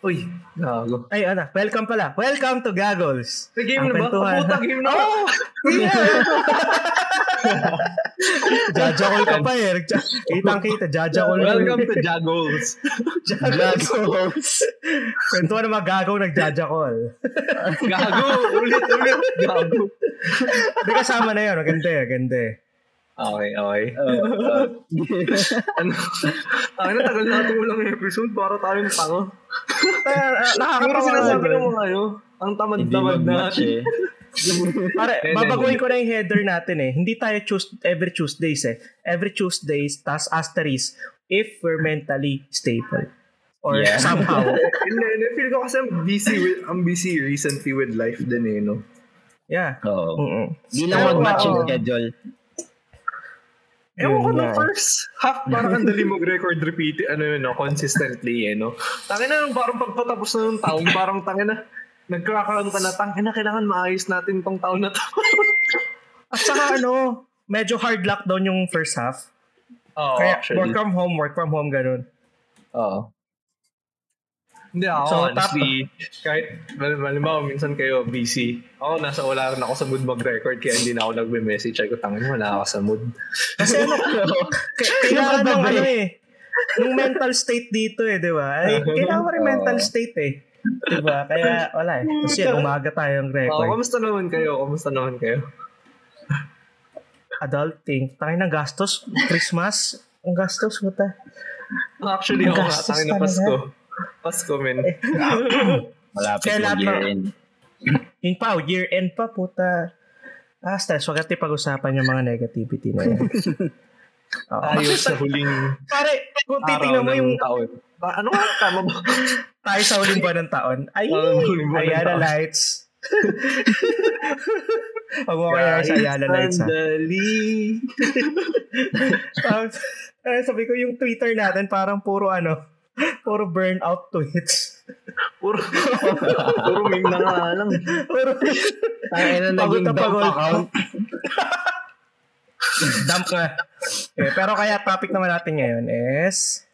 Uy, gago. Ay, ano, welcome pala. Welcome to Gaggles. May game Ang na ba? kwentuhan. Puta, game na ba? Oh! Jajakol ka pa eh. Kitang kita, jajakol. Welcome to Jaggles. Jajakol. Kwentuhan ng mga gagaw nagjajakol. Gago, ulit, ulit. Gago. Hindi kasama na yun. Maganda eh, Okay, okay. ano? Ay, natagal natin walang episode para tayo ng tango. Ah, nakakatawa sinasabi nga ng mga ano, ang Hindi tamad-tamad natin. eh. Pare, babaguhin ko na yung header natin eh. Hindi tayo Tues- every Tuesdays eh. Every Tuesdays, tas asterisk, if we're mentally stable. Or Yeah. somehow. Hindi, hindi. Feel ko kasi I'm busy, with, I'm busy recently with life din eh, no? Yeah. Oo. Mm-mm. Di lang mag-match yung schedule. Ewan ko nga. first half, parang ang dali mag-record repeat, ano yun, no, consistently, eh, no? Tangin na, parang pagpatapos na ng taon, parang tangin na, nagkakaroon ka na, tangin na, kailangan maayos natin tong taon na to. At saka ano, medyo hard lockdown yung first half. Oo, Kaya work from home, work from home, ganun. Oo. Hindi ako, So, honestly, kahit, mal- malimbawa, minsan kayo busy. Ako, nasa wala rin ako sa mood mag-record, kaya hindi na ako nagme-message. Ay ko, tangin, wala ako sa mood. Kasi ano, k- kailangan ng ano eh, yung mental state dito eh, di ba? Ay, kailangan mo rin mental state eh. Di ba? Kaya wala eh. Tapos yan, umaga tayong record. kamusta naman kayo? Kamusta naman kayo? Adulting. Tayo ng gastos. Christmas. Ang gastos, puta. Actually, Ang ako nga, gastos tangin na talaga. Pasko. Pasko, men. Malapit Kaya lahat yung year end. Yung pa, year end pa, puta. Ah, stress. Huwag natin pag-usapan yung mga negativity na yan. Oo. Tayo sa huling Pare, kung titingnan mo ng yung taon. Ah, Ano nga? Tama ba? tayo sa huling buwan ng taon, ay, Ayala taon. Lights. Huwag mo kaya sa Ayala Lights, ha? Sandali. Tapos, eh, sabi ko yung Twitter natin parang puro ano, puro burnout tweets. Puro, puro meme na nga lang. Puro Ay, ano Pagod naging na dump account? dump nga. Eh, pero kaya topic naman natin ngayon is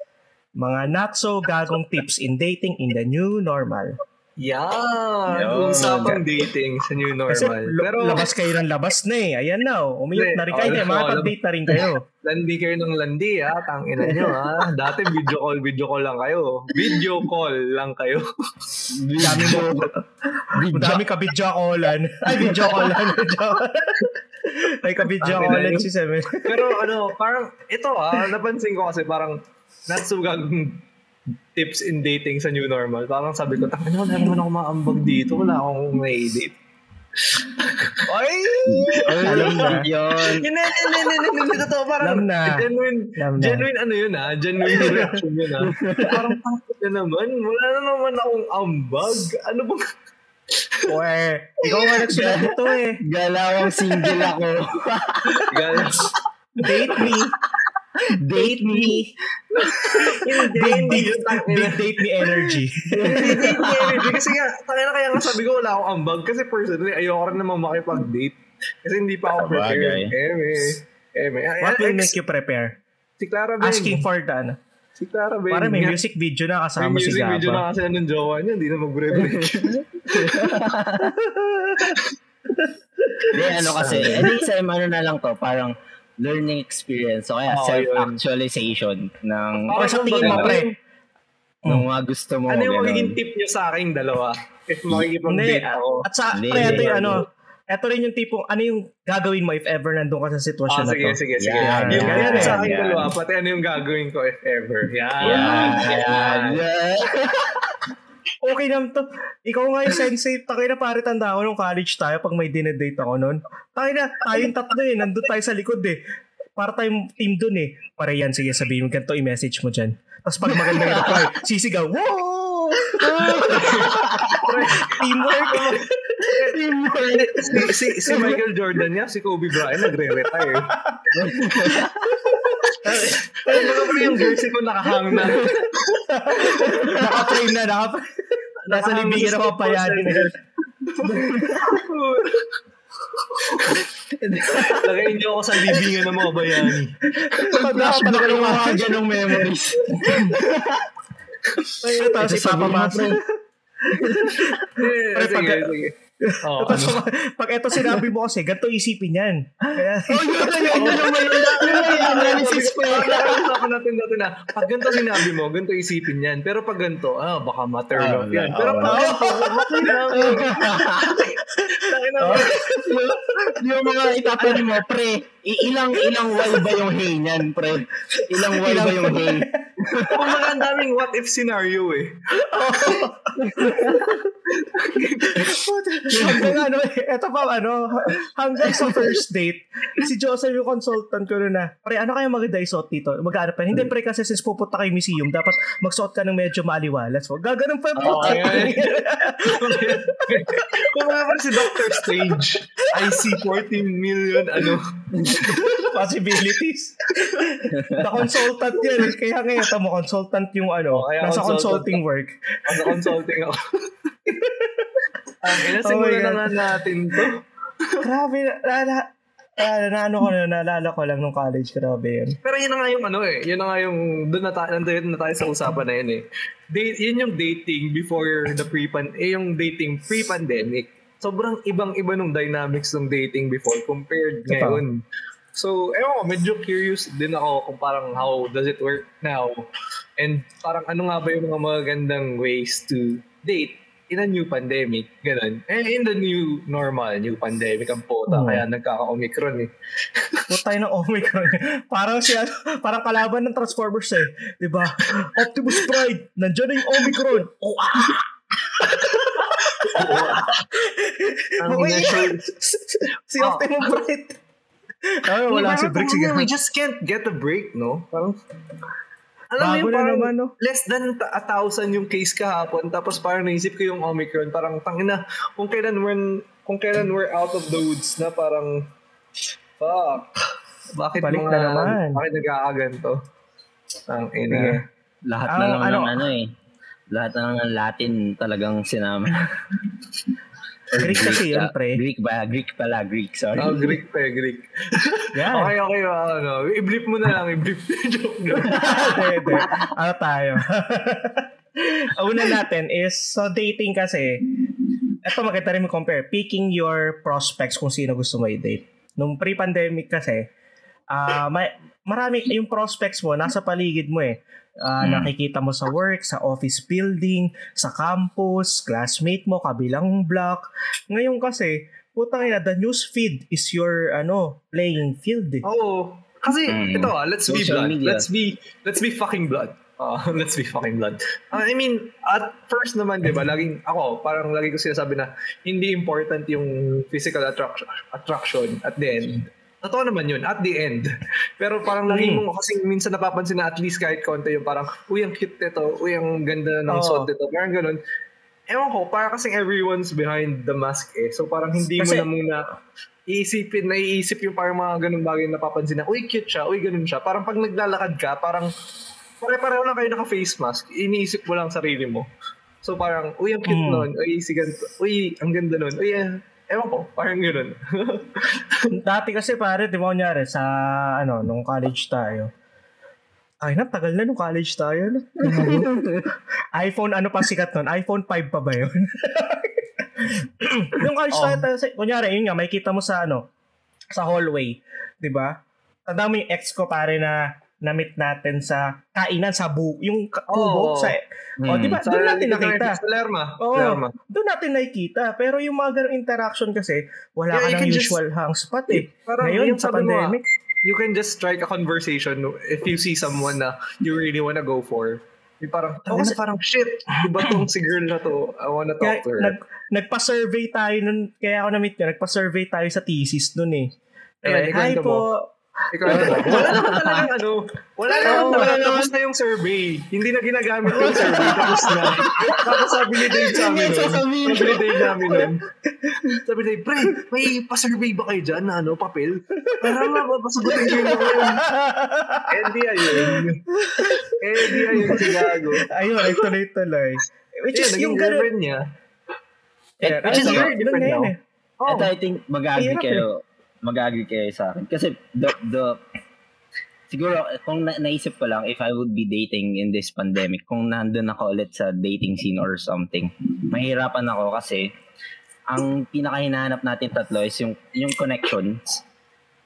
mga not so gagong tips in dating in the new normal. Yan. Yun. Usapang dating sa new Kasi normal. lo- Pero labas kayo ng labas na eh. Ayan na, oh. umiyot na rin kayo. oh. Makapag-date na rin kayo. landi kayo ng landi, ha? Tangina nyo, ha? Dati video call, video call lang kayo. Video call lang kayo. Dami mo. Dami ka video callan. Ay, video callan. Ay, ka video callan si Seven. Pero ano, parang, ito ah, napansin ko kasi parang, gagong tips in dating sa new normal. Parang sabi ko, tangina, wala naman ako maambag dito. Wala akong may date. Ay! Alam na. Yun. Hindi, hindi, hindi, hindi, hindi, totoo. Parang, na. genuine, Alam na. genuine ano yun ah, genuine reaction yun ah. parang, tangina naman, wala na naman akong ambag. Ano bang, Uwe, ikaw nga nagsulat ito eh. Galawang single ako. galas. Date me. Date me. Hindi, Big, hindi big, yun, tangina. big date me energy. Hindi energy. Kasi nga, tangina kaya nga sabi ko wala akong ambag. Kasi personally, ayoko rin naman makipag-date. Kasi hindi pa ako prepared. Eme. Eme. What will make you prepare? Si Clara Ben. Asking for the ano. Si Clara Ben. Para may music video na May kasama si music video na Gaba. kasi anong jowa niya. Hindi na mag-break. Hindi, ano kasi, ano sa ano na lang to, parang learning experience. So, kaya Oo, self-actualization ng, O sa tingin mo, pre. ng mga gusto mo. ano yung magiging tip niyo sa aking dalawa? If makikipag-date ako. At sa, pre, ito yung ano, ito rin yung tipong, ano yung gagawin mo if ever nandun ka sa sitwasyon Ah, na sige, to. sige, sige. Yan, yung yan, ganyan sa yan, aking yan. dalawa, pati ano yung gagawin ko if ever. Yan, yan, yan. Okay naman to. Ikaw nga yung sensei. Takay na pare tanda ako nung college tayo pag may dinedate ako noon. Takay na, tayong tatlo eh. Nandun tayo sa likod eh. Para tayong team dun eh. Para yan, sige sabihin mo, ganito i-message mo dyan. Tapos pag maganda yung reply, sisigaw, wow! Teamwork. Teamwork. si, si, si Michael Jordan niya, si Kobe Bryant, nagre-retire. Ay, mga pre, yung jersey ko nakahang na. Naka-frame na, naka Nasa libingan ako payanin yan. Naka-enjoy ako sa libingan ng mga bayani. Flashback nakapanood ng ng mga mga ganong memories. Tapos ipapamasa. pre. Eh, pag- sige. Oh, Tapos, ano? pag eto sinabi mo kasi, ganito isipin yan. Kaya, Oh, yun, yun, yun, yun, yun, yun, yun, analysis ko eh. Usapan natin dati na, pag ganito sinabi mo, ganito isipin yan. Pero pag ganito, ah, baka ma-turn Ah, off yan. Pero Ah, pag ganito. Tangina mo. yung, mga itatanong mo, pre, ilang ilang way ba yung hay niyan, pre? Ilang way ba yung hay? Kung mga ang daming what if scenario eh. hanggang ano, eto pa ano, hanggang sa first date, si Joseph yung consultant ko na, pre, ano kaya maganda isuot dito? Mag-ano pa? Hindi, pre, kasi since pupunta kayo museum, dapat magsuot ka ng medyo maaliwalas. So, gaganon pa yung Oo, puta. Kung mga parang si Doctor Strange, I see 14 million, ano, possibilities. The consultant yan. Kaya ngayon, tamo consultant yung ano, Oh, nasa consulting work. Ano consulting ako. Ang ina, Oh my na nga natin to. Grabe, na, na, na, na, na, ano ko na, naalala ko lang nung college, grabe yun. Pero yun na nga yung ano eh, yun na nga yung, doon na, tayo, nandun na tayo sa usapan na yun eh. Date, yun yung dating before the pre-pan, eh yung dating pre-pandemic. Sobrang ibang-iba nung dynamics ng dating before compared Totoo. ngayon. So, ewan ko, medyo curious din ako kung parang how does it work now. And parang ano nga ba yung mga magandang ways to date in a new pandemic, ganun. Eh, in the new normal, new pandemic ang puta, Oo. kaya nagkaka-omicron eh. Putay ng Omicron. parang siya, parang kalaban ng Transformers eh. 'Di ba? Optimus Prime, nandiyan na yung Omicron. Oh, ah! Ang initial- si Optimus Prime. Ay, wala si Brick. Sige. We just can't get a break, no? Parang, alam mo yung na parang naman, no? less than a thousand yung case kahapon, tapos parang naisip ko yung Omicron, parang tangina, kung kailan we're, kung kailan we're out of the woods na parang, fuck, bakit Balik mga, na naman. bakit nag-aaganto? Ang ina. Lahat na lang ano- ng ano eh. Lahat na ng Latin talagang sinama. Or Greek kasi yun, pre. Greek ba? Greek pala, Greek, sorry. Oh, Greek pa, Greek. Yan. Okay, okay, ano, i-blip mo na lang, i-blip. Joke. Hindi, hindi. Ano tayo? Una natin is, so dating kasi, ito maganda rin compare, picking your prospects kung sino gusto mo i-date. Nung pre-pandemic kasi, ah may, marami, yung prospects mo, nasa paligid mo eh. Ah, Hmm. Nakikita mo sa work, sa office building, sa campus, classmate mo, kabilang block. Ngayon kasi, putang ina, the news feed is your ano playing field eh. Oo. Kasi Mm. ito ah, let's be Social blood. media. Let's be let's be fucking blood. Uh, let's be fucking blood. Uh, I mean, at first naman, di ba, laging, ako, parang lagi ko sinasabi na hindi important yung physical attraction, attraction at the end. Totoo naman yun, at the end. Pero parang lagi Mm. mo, kasi minsan napapansin na at least kahit konti yung parang, uy, ang cute nito, uy, ang ganda ng Oo. suot nito, parang ganun. Ewan ko, parang kasing everyone's behind the mask eh. So parang hindi Kasi- mo na muna iisipin, naiisip yung parang mga ganun bagay na napapansin na, uy, cute siya, uy, ganun siya. Parang pag naglalakad ka, parang pare-pareho lang kayo naka-face mask, iniisip mo lang sarili mo. So parang, uy, ang cute Mm. nun, uy, si ganito, uy, ang ganda nun, uy, eh, ewan ko, parang ganun. Dati kasi pare, di ba kunyari, sa ano, nung college tayo. Ay na, tagal na nung college tayo. No? iPhone, ano pa sikat nun? iPhone 5 pa ba yun? nung college tayo, tayo, sa- kunyari, yun nga, may kita mo sa ano, sa hallway. Di ba? Tanda mo yung ex ko pare na na-meet natin sa kainan sa bu yung kubo Oo. sa O, di ba? Doon natin nakita. Sa Lerma. Oo, Lerma. doon natin nakikita. Pero yung mga ganong interaction kasi, wala Yeah, ka ng can just- usual hang spot eh. Parang Ngayon, yung sa sabi mo, pandemic, you can just strike a conversation if you see someone na you really wanna go for. Yung parang, Oo, oh, kasi- parang, shit, iba tong si girl na to. I wanna Kaya, talk to her. nag, nagpa-survey tayo nun, kaya ako na-meet niya, nagpa-survey tayo sa thesis nun eh. Ayan, Hi ikwento mo. Ikaw, wala naman talagang ano, wala naman Oo, talaga, wala tapos na yung survey. Hindi na ginagamit yung survey, tapos na. Tapos sabi ni Dave sa amin nun, sabi ni Dave namin nun, sabi ni Dave, pre, may pa-survey ba kayo dyan na ano, papel? Parang nga, papasagutin ko yun ako yun. Eh, di ayun. Eh, di ayun, si Gago. Ayun, nagtuloy-tuloy. Which is yung girlfriend niya. Yeah, which is very ganun different ngayon now. eh. Oh, Ito I think mag-agree Hirap kayo. Mag-agree kayo sa akin. Kasi the, the siguro kung na- naisip ko lang if I would be dating in this pandemic, kung nandun ako ulit sa dating scene or something, mahirapan ako kasi ang pinakahinahanap natin tatlo is yung yung connections.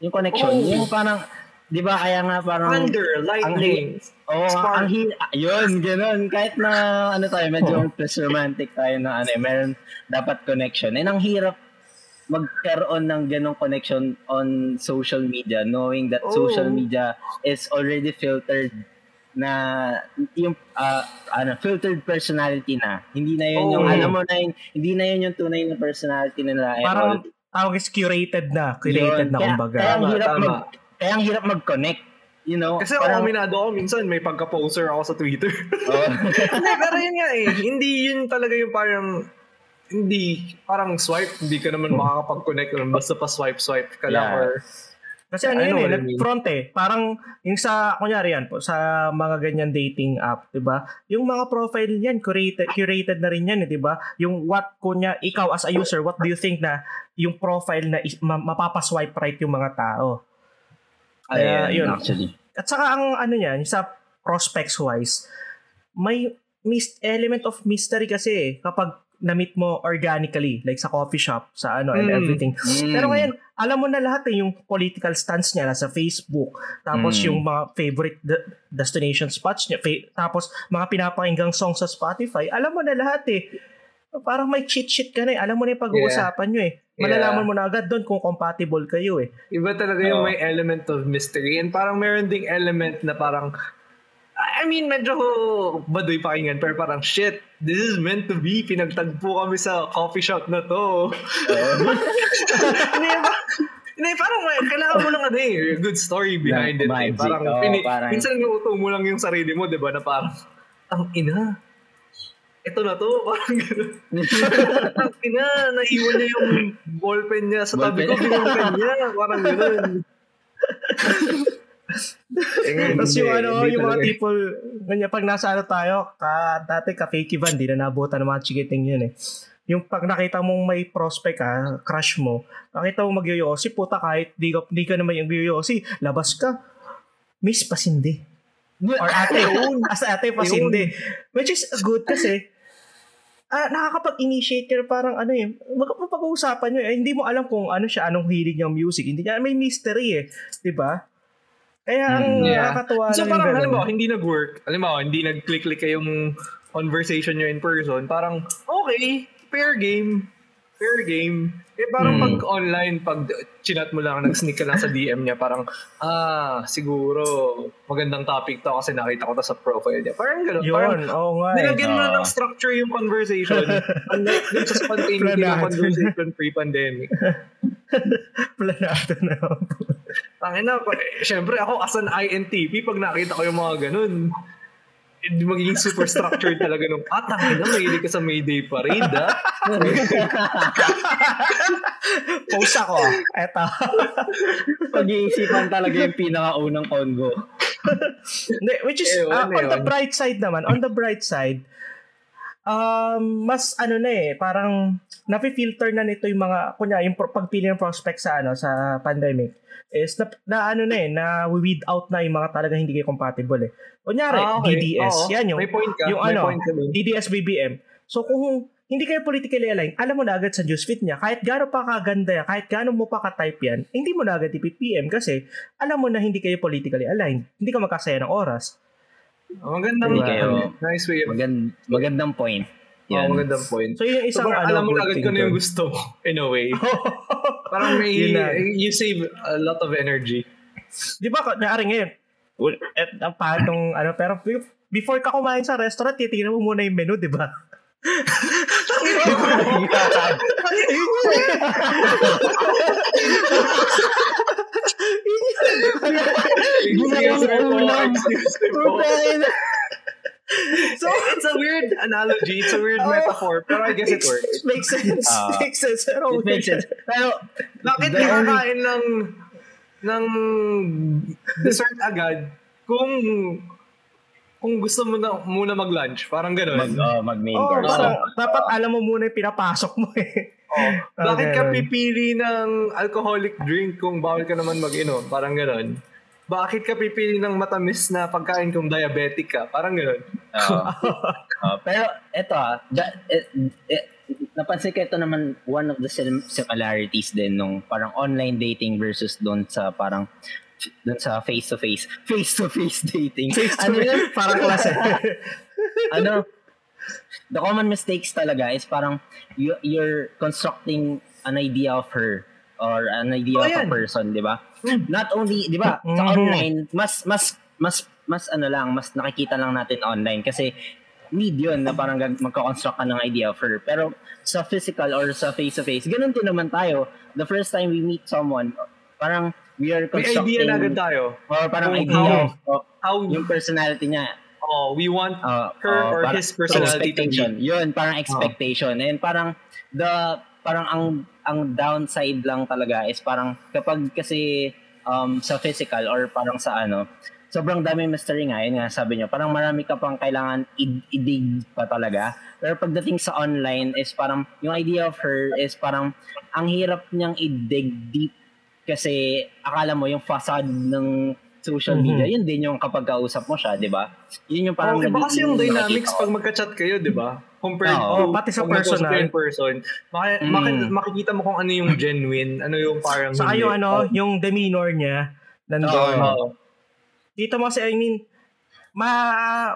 Yung connection, Oh. yung parang 'di ba kaya nga parang Thunder, lightning. Oo, Spark. ang hi- yun, ganun. Kahit na, ano tayo, medyo plus romantic tayo na, ano, eh, meron dapat connection. And ang hirap magkaroon ng ganong connection on social media, knowing that Oh. social media is already filtered na yung ah, ano filtered personality na hindi na yun yung Oh. alam mo na yun, hindi na yun yung tunay na personality nila. Parang tawag is curated na. Curated Yun. na Kaya- kumbaga. kaya ang hirap tama. mag kaya ang hirap mag-connect you know Kasi ako, parang- aminado ako, minsan may pagka-poser ako sa Twitter. Hindi, pero yun nga eh. Hindi yun talaga yung parang, hindi, parang swipe, hindi ka naman makakapag-connect basta pa swipe-swipe ka lang Yeah. or, Kasi ano yun eh, I mean. nag-front eh. Parang yung sa, kunyari yan po, sa mga ganyan dating app, di ba? Yung mga profile niyan, curated, curated na rin yan, eh, di ba? Yung what, kunya, ikaw as a user, what do you think na yung profile na is, ma- mapapaswipe right yung mga tao? Kaya, Ayun, yun. actually At saka ang ano niyan, sa prospects wise, may mis- element of mystery kasi eh, kapag na-meet mo organically, like sa coffee shop, sa ano, and Mm. everything. Mm. Pero ngayon, alam mo na lahat eh, yung political stance niya sa Facebook, tapos Mm. yung mga favorite de- destination spots niya, fa- tapos mga pinapakinggang songs sa Spotify, alam mo na lahat eh. Parang may cheat sheet ka na eh. Alam mo na yung pag-uusapan nyo eh. Malalaman Yeah. mo na agad doon kung compatible kayo eh. iba talaga yung Oo. may element of mystery. And parang meron ding element na parang, I mean, medyo baduy pakinggan, pero parang, shit, this is meant to be. Pinagtagpo kami sa coffee shop na to. Hindi? Hindi, parang kailangan mo lang ano eh, good story behind it. Eh. Parang, oo, pini- parang- minsan inuuto mo lang yung sarili mo, di ba, na parang, ang ina, ito na to, parang gano'n. ang ina, naiwan niya yung ballpen niya sa tabi ko, Ballpen. binulpen niya, parang gano'n. Eh, Tapos yung ano, hindi yung mga people, ganyan, pag nasa ano tayo, ka, dati ka fake van, di na nabutan ng mga chikiting yun eh. Yung pag nakita mong may prospect ka, crush mo, nakita mo magyoyosi, puta kahit di ka, di ka naman yung yoyosi, labas ka, miss pasindi. Or ate, as ate pasindi. Which is good kasi, ah nakakapag-initiate ka parang ano eh, mapag-uusapan nyo eh, hindi mo alam kung ano siya, anong hilig niyang music, hindi niya, may mystery eh, di ba? Kaya ang Mm, yeah. nakakatuwa So parang, ganun. alam mo, hindi nag-work. Alam mo, hindi nag-click-click kayong conversation nyo in person. Parang, okay, fair game. Fair game. Eh parang Hmm. pag online, pag chinat mo lang, nag-sneak ka lang sa DM niya, parang, ah, siguro, magandang topic to kasi nakita ko to sa profile niya. Parang gano'n. Parang, Yun, oo nga eh. nilagyan mo na ng structure yung conversation. Unlike dun sa spontaneity ng conversation pre-pandemic. Planado na. Tangin na, eh, syempre ako as an INTP, pag nakita ko yung mga ganun, magiging super structured talaga nung, ah, tangin na, mahilig ka sa Mayday Parade, ah. Post ako. Eto. Pag-iisipan talaga yung pinakaunang convo. Hindi, which is, ah, on the bright side naman, on the bright side, um, mas ano na eh, parang napi-filter na nito yung mga, kunya, yung pagpili ng prospect sa ano, sa pandemic, is na, na ano na eh, na weed out na yung mga talaga hindi kayo compatible eh. Kunyari, Ah, okay. DDS, Oo, yan yung, may point ka, yung may ano, point ka. DDS BBM. So kung hindi kayo politically aligned, alam mo na agad sa newsfeed niya, kahit gaano pa kaganda yan, kahit gaano mo pa ka-type yan, hindi mo na agad ipipm kasi alam mo na hindi kayo politically aligned. Hindi ka magkasaya ng oras. Oh, magandang, Hindi kayo- nice way Magand, magandang point. Oh, Yan. magandang point. So yun yung So, isang parang ano, alam mo agad ko na yung gusto mo, in a way. Parang may, Yun na. you save a lot of energy. Di ba, kunyari ngayon, et, ang patong, ano, pero before ka kumain sa restaurant, titignan mo muna yung menu, di ba? Po, excuse me po. So, It's a weird analogy, it's a weird Oh. metaphor, pero I guess it it works. makes sense. Ah. makes sense. Pero, It makes sense. Pero, Bakit di only- ng ng dessert agad kung kung gusto mo na muna mag-lunch? Parang mag, gano'n. oh, mag-main Oh, course. parang, dapat alam mo muna yung pinapasok mo eh. Oh. Bakit Okay, ka pipili ng alcoholic drink kung bawal ka naman mag-inom? Parang gano'n. Bakit ka pipili ng matamis na pagkain kung diabetic ka? Parang gano'n. Oo. Oo, pero eto ah, da, eh, eh, napansin ko ito naman one of the sim- similarities din nung parang online dating versus doon sa parang doon sa face-to-face face-to-face dating. ano yun? Parang klase. ano, the common mistakes talaga is parang you, you're constructing an idea of her or an idea Oh, of a yan. person, di ba? Not only, di ba, sa Mhm. online, mas, mas, mas, mas ano lang, mas nakikita lang natin online kasi need yun na parang magko-construct ka ng idea her. Pero sa physical or sa face-to-face, ganun din naman tayo. The first time we meet someone, parang we are May constructing idea na agad tayo. or parang Kung idea how- of, How, yung personality niya. oh, we want Uh, her uh, or his personality to be. Yun, parang expectation. And parang the parang ang ang downside lang talaga is parang kapag kasi um, sa physical or parang sa ano, sobrang dami mystery nga, yun nga sabi niyo, parang marami ka pang kailangan i- i-dig pa talaga. Pero pagdating sa online is parang, yung idea of her is parang, ang hirap niyang i-dig deep kasi akala mo yung facade ng social media, yun din yung kapag kausap mo siya, di ba? Yun yung parang Oh, iba kasi yung dynamics pag magka-chat kayo, di ba? Compared Oo. to pati sa personal. in person. Maki- Mm. maki- makikita mo kung ano yung genuine, ano yung parang Saka yung ano, yung demeanor niya, nandun. Oo. Dito mo kasi, I mean, ma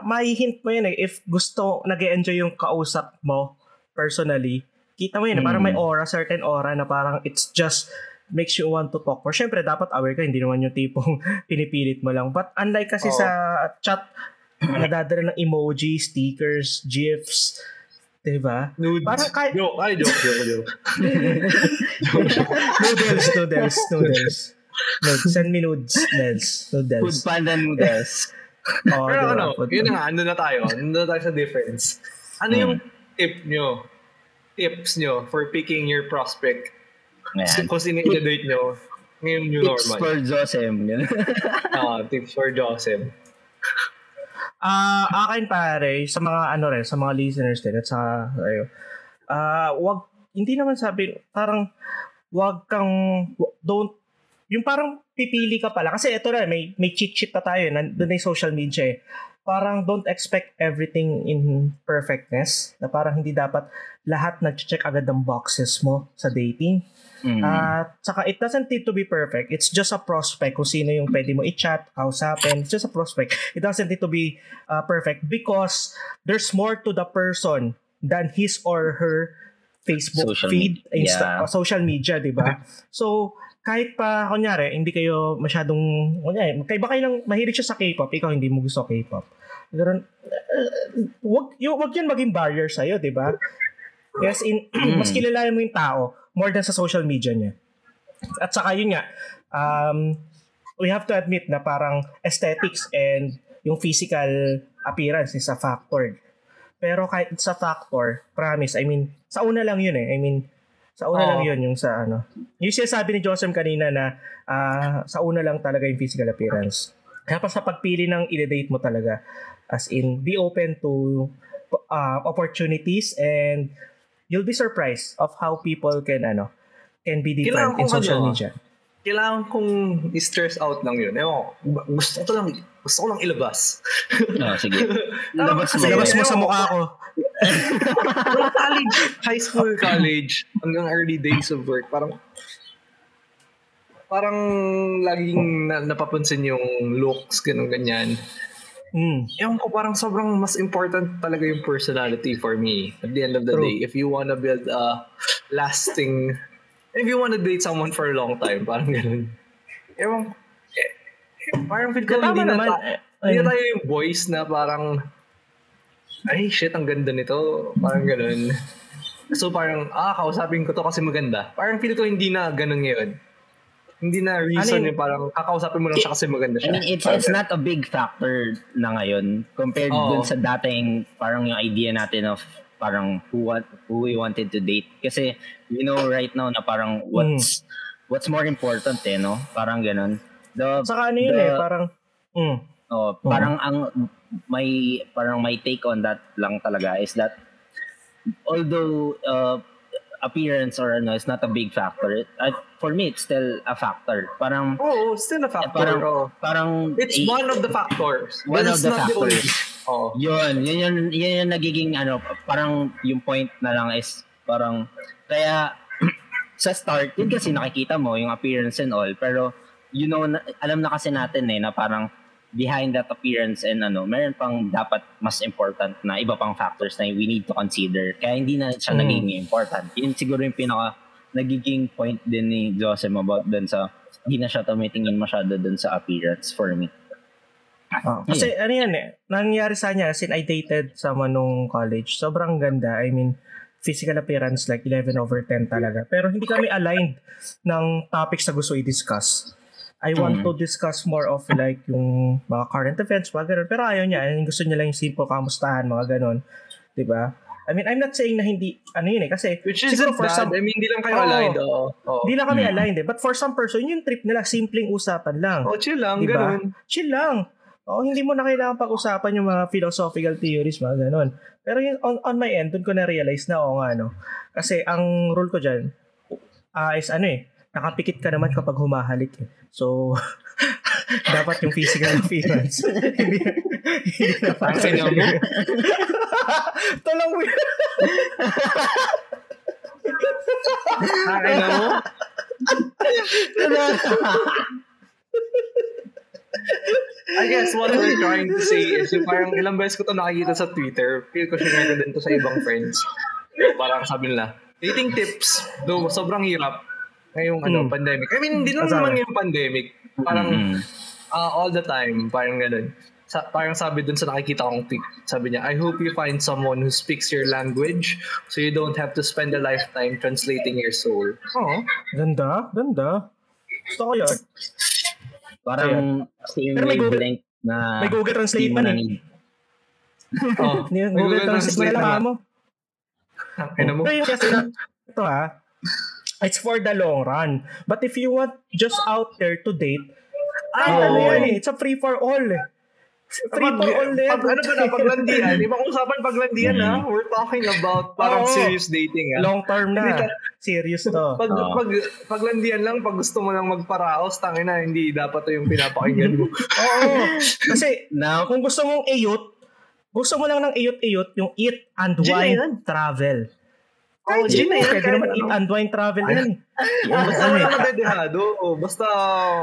maihint mo yun eh. If gusto, nag enjoy yung kausap mo personally, kita mo yun, eh, parang Mm. may aura, certain aura na parang it's just makes you want to talk more. Siyempre, dapat aware ka, hindi naman yung tipong pinipilit mo lang. But unlike kasi Oo. sa chat, nadadala ng emoji, stickers, gifs, diba? Nudes. Parang kahit- Joke, ay, joke, joke, joke. Noodles, noodles, noodles. Nudes. Send me nudes, nudes, Food noodles. panda noodles. Oh, Pero diba? ano, Food yun na nga, ano na tayo, ano na tayo sa difference. Ano Hmm. yung tip nyo, tips nyo for picking your prospect? Ayan. Kung sino i-date nyo, ngayong new Tips normal. for Josem. Ganun. Ah, tips for Joseph. Ah, akin pare, sa mga ano rin, sa mga listeners din at sa ayo. Ah, wag hindi naman sabi parang wag kang don't yung parang pipili ka pala kasi ito na may may cheat sheet na tayo nandun na yung social media eh. Parang don't expect everything in perfectness na parang hindi dapat lahat nag-check agad ng boxes mo sa dating. Mm. At saka it doesn't need to be perfect. It's just a prospect kung sino yung pwede mo i-chat, kausapin. It's just a prospect. It doesn't need to be uh, perfect because there's more to the person than his or her Facebook Social feed, media. Insta, Yeah. uh, social media, di ba? So, kahit pa, kunyari, hindi kayo masyadong, kunyari, kaiba kayo lang, mahilig siya sa K-pop, ikaw hindi mo gusto K-pop. Ganun, uh, wag, yung, wag yan maging barrier sa'yo, di ba? Yes, in, mas kilalanin mo yung tao more than sa social media niya. At saka yun nga, um, we have to admit na parang aesthetics and yung physical appearance is a factor. Pero kahit sa factor, promise, I mean, sa una lang yun eh. I mean, sa una Oo. lang yun yung sa ano. Yung sinasabi ni Joseph kanina na ah, sa una lang talaga yung physical appearance. Kaya pa sa pagpili ng i-date mo talaga, as in, be open to uh, opportunities and you'll be surprised of how people can ano can be different Kailangan in social ano, media. Kailangan kong i-stress out lang yun. Ewan gusto ko lang, gusto ko lang ilabas. Oh, sige. Labas mo. Labas mo sa mukha ko. Well, college, high school, college, hanggang early days of work, parang parang laging na, napapansin yung looks, ganun ganyan. Mm. Ewan ko, parang sobrang mas important talaga yung personality for me at the end of the True. day. If you wanna build a lasting, if you wanna date someone for a long time, parang ganun. Ewan ko, eh, eh, parang feel ko hindi na, naman. ta- hindi na tayo yung boys na parang, ay shit, ang ganda nito. Parang ganun. So parang, ah, kausapin ko to kasi maganda. Parang feel ko hindi na ganun ngayon. Hindi na reason Ano yun? yung parang kakausapin mo lang siya kasi maganda I siya. mean, it's, Parang it's not a big factor na ngayon compared Oo. dun sa dating parang yung idea natin of parang who what who we wanted to date kasi you know right now na parang what's what's more important eh no parang ganun the Saka ano yun the- eh, parang mm. Oh, parang ang may parang my take on that lang talaga is that although uh, appearance or ano is not a big factor. At for me, it's still a factor. Parang, Oo, still a factor. parang, oo. parang, It's eh, one of the factors. One of the not the factors. Oo. Yun, yun yun, yun yung nagiging ano, parang yung point na lang is parang, kaya sa start, yun kasi nakikita mo yung appearance and all, pero you know, na, alam na kasi natin eh, na parang behind that appearance and ano, meron pang dapat mas important na iba pang factors na we need to consider. Kaya hindi na siya Mm. nagiging important. Yun siguro yung pinaka nagiging point din ni Joseph about dun sa hindi na siya tumitingin masyado dun sa appearance for me. Oh, kasi ano yan eh, nangyari sa niya, sin I dated someone nung college, sobrang ganda. I mean, physical appearance like 11 over 10 talaga. Pero hindi kami aligned ng topics na gusto i-discuss. I want Mhm. to discuss more of like yung mga current events, mga ganun. Pero ayaw niya. Yung gusto niya lang yung simple kamustahan, mga ganun. 'Di ba? I mean, I'm not saying na hindi, ano yun eh, kasi Which isn't for bad. some, I mean, di lang kayo Oo. aligned. Oo. Oo. hindi lang kami Mm. aligned eh. But for some person, yung trip nila, simpleng usapan lang. Oh, chill lang. Diba? Ganun. chill lang. Oo, hindi mo na kailangan pag-usapan yung mga philosophical theories, mga ganun. Pero yung on, on my end, dun ko na-realize na, oo nga, no. Kasi ang rule ko dyan, ah is ano eh, nakapikit ka naman kapag humahalik eh. So, dapat yung physical appearance. hindi, hindi naman. Ang kanya mo? Ito lang weird. Akin na mo? I guess what we're trying to say is yung parang ilang beses ko to nakikita sa Twitter, feel ko share din to sa ibang friends. Parang sabi nila, dating tips, though sobrang hirap ngayong ano, Hmm. pandemic. I mean, hindi lang Masama. naman ngayong pandemic. Parang Mhm. ah, all the time, parang ganun. Sa, parang sabi dun sa nakikita kong tweet, sabi niya, I hope you find someone who speaks your language so you don't have to spend a lifetime translating your soul. Oh. Ganda, ganda. Gusto ko yun. Parang same Pero may Google- na May Google Translate man na eh. Oh, Google Google Translate Translate na lang mo. Ano mo? Pero yung kasi, ito ha, it's for the long run. But if you want just out there to date, ay, Oo. ano yan eh, it's a free for all eh. Free Pag, for all eh. pag, ano ba na, paglandian? Ibang usapan paglandian ha? We're talking about parang Oo. serious dating ha? Long term na. ka- Serious to. Pag, Oo. pag, paglandian lang, pag gusto mo lang magparaos, tangin na, hindi dapat to yung pinapakinggan mo. Oo. Kasi, Now, kung gusto mong iyot, gusto mo lang ng iyot-iyot, yung eat and wine travel. Oh, gin na yan, Pwede naman ano. eat and wine travel yan. eh. Oh, basta ano eh. wala madedehado. Oh, basta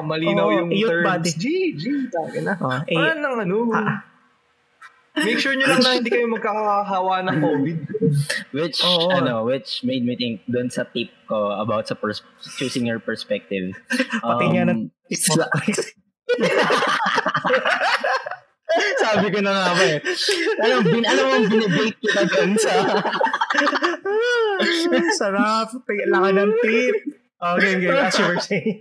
malinaw Oo, yung terms. body. G, G, tangin na. Oh, eh, Parang ng ano. Make sure nyo lang na hindi kayo magkakahawa ng COVID. which Oo. ano, which made me think doon sa tip ko about sa pers- choosing your perspective. Pati Um, nga ng tip mo. sa- Sabi ko na nga ba eh. Alam, bin, alam mo, binibake kita doon sa... Sarap. Laka ng tip. Okay, okay. As you were saying.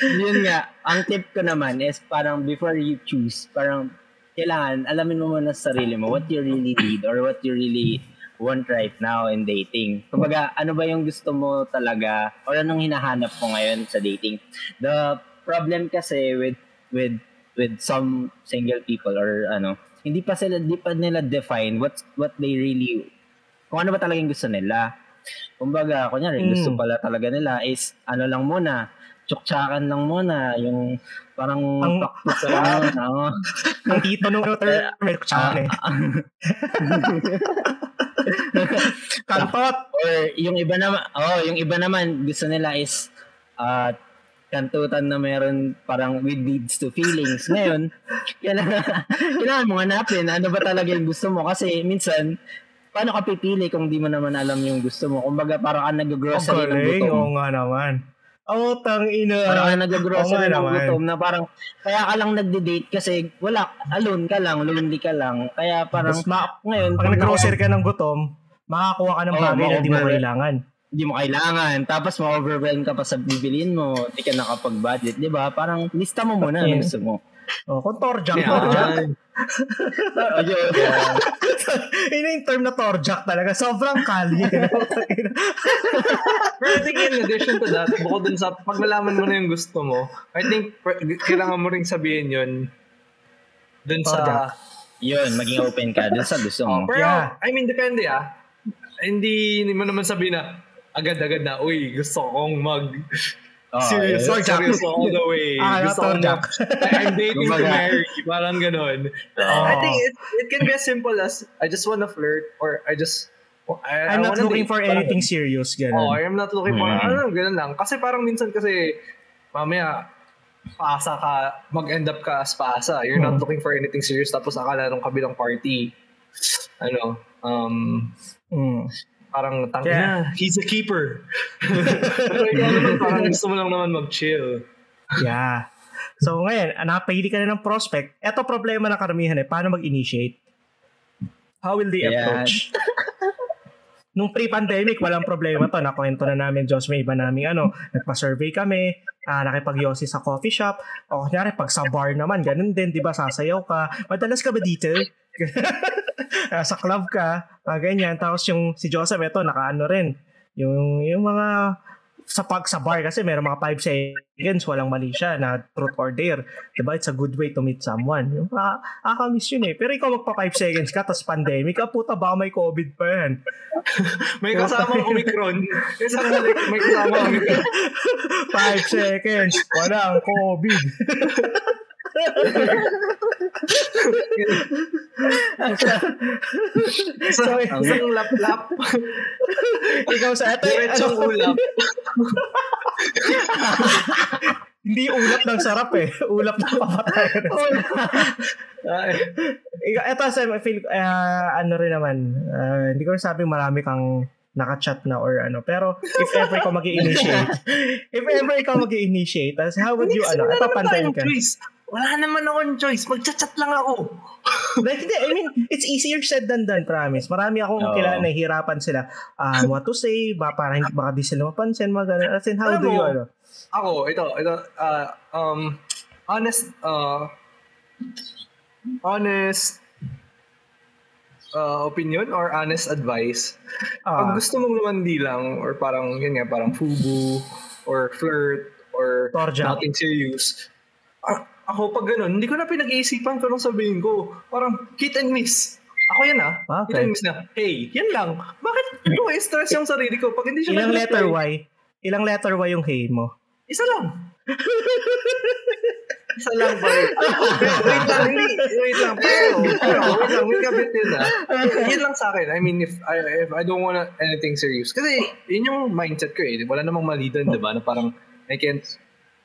Yun nga, ang tip ko naman is parang before you choose, parang kailangan alamin mo muna sa sarili mo what you really need or what you really want right now in dating. Kumbaga, ano ba yung gusto mo talaga or anong hinahanap mo ngayon sa dating? The problem kasi with with with some single people or ano, hindi pa sila hindi pa nila define what what they really kung ano ba talaga yung gusto nila. Kumbaga, kunyari, Mm. gusto pala talaga nila is ano lang muna, tsuktsakan lang muna, yung parang Ang- pakpak lang, ano. Ang tito nung term, may kutsara eh. Kantot. Or yung iba naman, oh, yung iba naman gusto nila is uh, kantutan na meron parang with leads to feelings. Ngayon, kailangan, kailangan mo hanapin ano ba talaga yung gusto mo kasi minsan paano ka pipili kung di mo naman alam yung gusto mo? Kumbaga parang ka nag-grocery ng galing. gutom. Oo nga naman. Oo, tang ina. Parang ka nag-grocery ng naman. gutom na parang kaya ka lang nagde-date kasi wala, alone ka lang, lonely ka lang. Kaya parang Tapos ma- ngayon, pag nag-grocery ka ng gutom, makakuha ka ng bagay na di mo kailangan. Hindi mo kailangan. Tapos ma-overwhelm ka pa sa bibilin mo. Hindi ka nakapag-budget. Di ba? Parang lista mo muna Yeah. ang gusto mo. Oh, kung torjak, torjak. Yan. Ayun. Yun yung term na torjak talaga. Sobrang kalye. Pero I think in addition to that, bukod dun sa paglalaman mo na yung gusto mo, I think per- kailangan mo ring sabihin yun dun sa... Torjak. Yun, maging open ka dun sa gusto mo. Pero, Yeah. I mean, depende ah. Hindi, hindi mo naman sabihin na, agad-agad na, uy, gusto kong mag Oh, serious, eh. serious all the way. Ah, gusto kong mag, I'm dating to marry. Parang ganon. Oh. I think it, it can be as simple as, I just wanna flirt or I just, I, I'm I not looking date. for Parang- anything serious, Oh, ganun. I'm not looking for, Mm. ano, ganun lang. Kasi parang minsan kasi, mamaya, paasa ka, mag-end up ka as paasa. You're not Mm. looking for anything serious tapos akala nung kabilang party, ano, um, Mm. Parang tangin Kaya- na, he's a keeper. Pero ikaw naman, parang gusto mo lang naman mag-chill. Yeah. So ngayon, ah, napili ka na ng prospect. Ito problema ng karamihan eh. Paano mag-initiate? How will they Yeah. approach? Nung pre-pandemic, walang problema to. Nakwento na namin, Diyos, may iba namin ano, nagpa-survey kami, ah, nakipag-yosi sa coffee shop, o kunyari, pag sa bar naman, ganun din, di ba, sasayaw ka. Madalas ka ba dito? Ah, sa club ka, ah, ganyan. Tapos yung si Joseph, ito, nakaano rin. Yung, yung mga sa pag sa bar kasi meron mga 5 seconds walang mali siya na truth or dare diba it's a good way to meet someone yung ah, akamiss yun eh pero ikaw magpa 5 seconds ka tapos pandemic ah puta ba may covid pa yan May kasamang Omicron. May kasama, may kasama Omicron. 5 seconds wala ang covid Isang, Sorry. isang lap-lap. ikaw sa eto Diretsong ano, ulap. hindi ulap ng sarap eh ulap ng papatayan Ay, Ikaw, eto sa feel ah, ano rin naman ah, hindi ko sabi marami kang naka-chat na or ano pero if ever ikaw mag initiate if ever ikaw mag initiate how would you ano wala ito pantayin ka choice. Wala naman akong choice. Magchat-chat lang ako. like hindi I mean it's easier said than done promise marami akong Oo. kilala na hirapan sila um, what to say ba para hindi baka di sila mapansin mga ganun as in how Alam do you mo, ano Ako, ito, ito, ah, um, honest, uh, honest uh, opinion or honest advice. ah, Pag gusto mong lumandi lang or parang, yun nga, parang fubu or flirt or Torjak. nothing serious. a- ako pag ganun, hindi ko na pinag-iisipan ko nung sabihin ko. Parang hit and miss. Ako yan ah. Hit Okay. and miss na. Hey, yan lang. Bakit ko stress yung sarili ko pag hindi siya ilang letter Y ilang letter Y yung hey mo Isa lang. Isa lang ba? wait lang, hindi. Wait lang. Pero, pero, wait lang. May kabit yun ah. Yun lang sa akin. I mean, if I, if I don't want anything serious. Kasi, yun yung mindset ko eh. Wala namang mali doon, di ba? Na parang, I can't,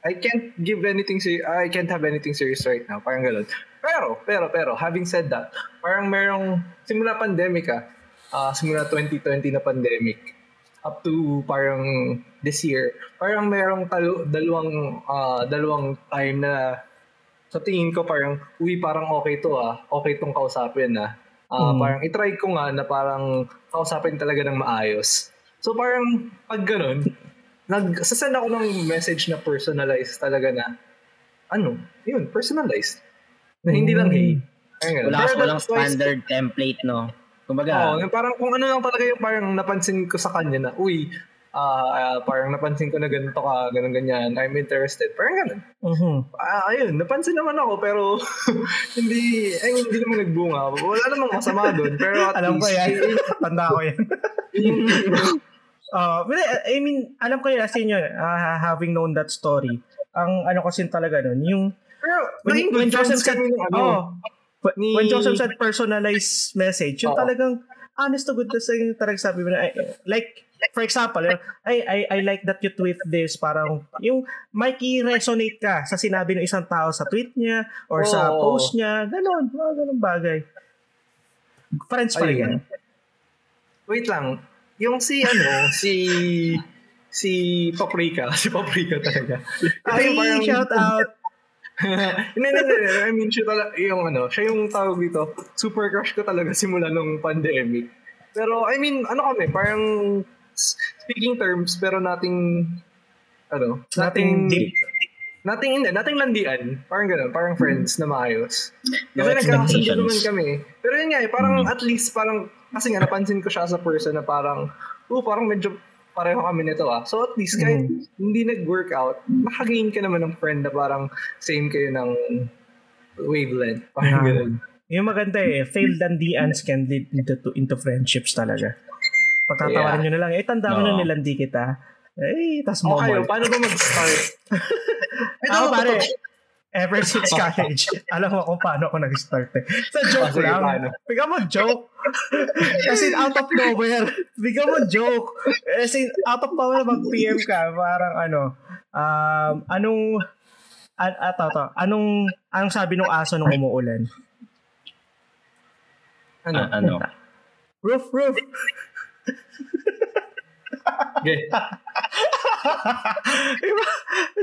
I can't give anything serious. I can't have anything serious right now. Parang gano'n. Pero, pero, pero, having said that, parang merong, simula pandemic ah, ah, simula 2020 na pandemic, up to parang this year, parang merong talo, dalawang ah, dalawang time na sa tingin ko parang, uy, parang okay to ah. Okay tong kausapin ah. Ah, Mm. Parang itry ko nga na parang kausapin talaga ng maayos. So parang pag ganun, nagsasend ako ng message na personalized talaga na, ano, yun, personalized. Na hindi lang Mm. hey. Parang ganun. Wala Pero walang standard template, no? Kumbaga, Oo, yung parang kung ano lang talaga yung parang napansin ko sa kanya na, uy, ah, ah, parang napansin ko na ganito ka, ganun ganyan, I'm interested. Parang ganun. Mhm. Ah, ayun, napansin naman ako pero hindi, ay hindi naman nagbunga. Wala namang masama doon. Pero at alam ko least, yan tanda ko yan yung- Uh, but I mean, alam ko yun, as in yun, ah, having known that story, ang ano kasi talaga nun, yung, pero when, naging when Joseph said, ano, oh, when- ni- when Joseph said personalized message, yung Oo. talagang, honest to goodness, yung talagang sabi mo na, eh, like, for example, I, I, I like that you tweet this, parang, yung might resonate ka sa sinabi ng isang tao sa tweet niya, or sa Oo. post niya, ganon, mga ganon bagay. Friends pa rin yan. Wait lang. Yung si ano, si si Paprika, si Paprika talaga. Ah, Ay, yung parang- shout out. Hindi, hindi, hindi. I mean, siya talaga, yung ano, siya yung tawag dito, super crush ko talaga simula nung pandemic. Pero, I mean, ano kami, parang speaking terms, pero nating, ano, Nothing nating, deep. nating, hindi, nating landian. Parang gano'n, parang friends na maayos. No Kasi nagkakasundo expectations. naman kami. Pero yun nga eh, parang at least, parang, kasi nga napansin ko siya as a person na parang, oh, parang medyo pareho kami nito ah. So at least kahit hindi nag-work out, nakagain ka naman ng friend na parang same kayo ng wavelength. Parang Ah. ganun. Yung maganda eh, failed landians can lead into, to- into friendships talaga. Pagtatawanan Yeah. nyo na lang, eh, tanda mo na Oo. nilandi kita. Eh, tas mo kayo, paano ba mag-start? Ito, Ako pare. Ever since college, alam mo kung paano ako nag-start eh. Sa joke Ah, lang. paano? Bigyan mo joke. As in, out of nowhere. Bigyan mo joke. As in, out of nowhere, mag-PM ka. Parang ano, um, anong, an, ato, to, anong, anong sabi ng aso nung umuulan? Ano? Ah, ano? Roof, roof. Okay.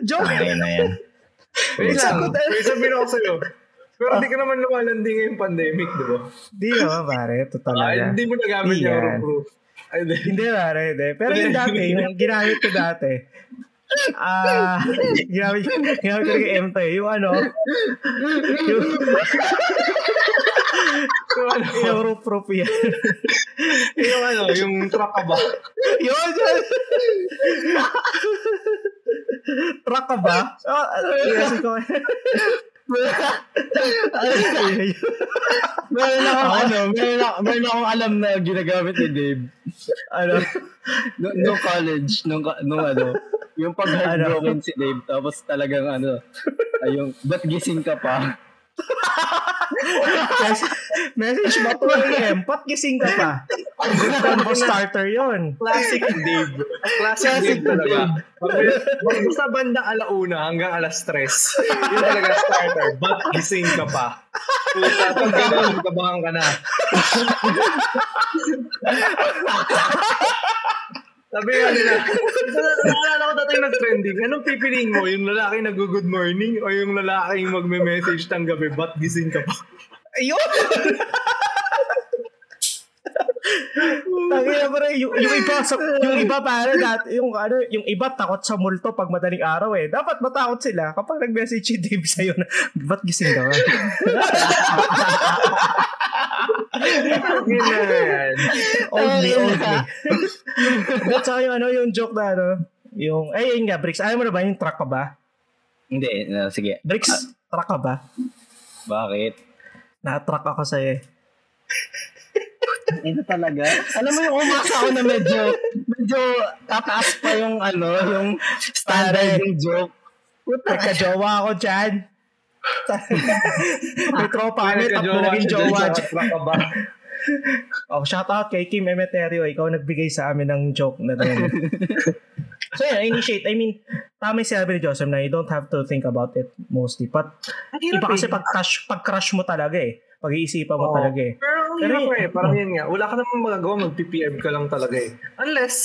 Joke. Ay, na yan. Wait lang. Wait, sabihin ako sa'yo. Pero hindi ka naman lumalandi ngayong pandemic, di ba? Di ba, pare? Ito Ah, talaga. hindi mo nagamit yung. Ay, hindi. Hindi, pare, hindi. Pero yung dati, yung ginamit ko dati, ah, ginamit, ginamit ko yung M to eh. Yung ano, yung, Yung ano, yung roof roof yan. yung ano, yung truck ba? yun, yun. Truck ka ba? Oh, yes, ikaw. Meron ako, ano, meron ako, meron akong alam na ginagamit ni Dave. ano, Nung, nung college, nung, nung ano, yung pag heartbroken si Dave, tapos talagang ano, ay yung, ba't gising ka pa? mes- message mo 2 AM, pat gising ka pa. Combo starter yon. Classic Dave. Classic, Classic Dave talaga. Pag sa bandang alauna hanggang alas tres, yun talaga starter. Ba't gising ka pa? Puta, pag ganun, kabahan ka na. Sabi nga nila, naalala ko dati yung nag-trending, anong pipiliin mo? Yung lalaki nag-good morning o yung lalaking magme-message tang gabi, ba't gising ka pa? Ayun! Tangina pa rin, yung, yung iba, sa, yung iba para dati, yung ano, yung iba takot sa multo pag madaling araw eh. Dapat matakot sila kapag nag-message si Dave sa'yo na, ba't gising ka ba? Yun na yan. old me, old me. At saka yung ano, yung joke na ano, yung, ay yun nga, Bricks, ayaw mo na ba yung truck ka ba? Hindi, no, sige. Bricks, truck ka ba? Bakit? Na-truck ako sa'yo eh. Ito talaga. Alam mo yung umasa ako na medyo, medyo tataas pa yung ano, yung standard yung joke. Puta, Nagka-jowa ako dyan. May tropa kami, tatlo jowa. Truck ka ba? Oh, shout out kay Kim Emeterio. Ikaw nagbigay sa amin ng joke na rin. so yeah, initiate. I mean, tama yung sinabi ni Joseph na you don't have to think about it mostly. But iba kasi pag crush, pag crush mo talaga eh. Pag-iisipan mo Oo. talaga eh. Pero ang hirap eh. Parang yun nga. Wala ka naman magagawa. Mag-PPM ka lang talaga eh. Unless,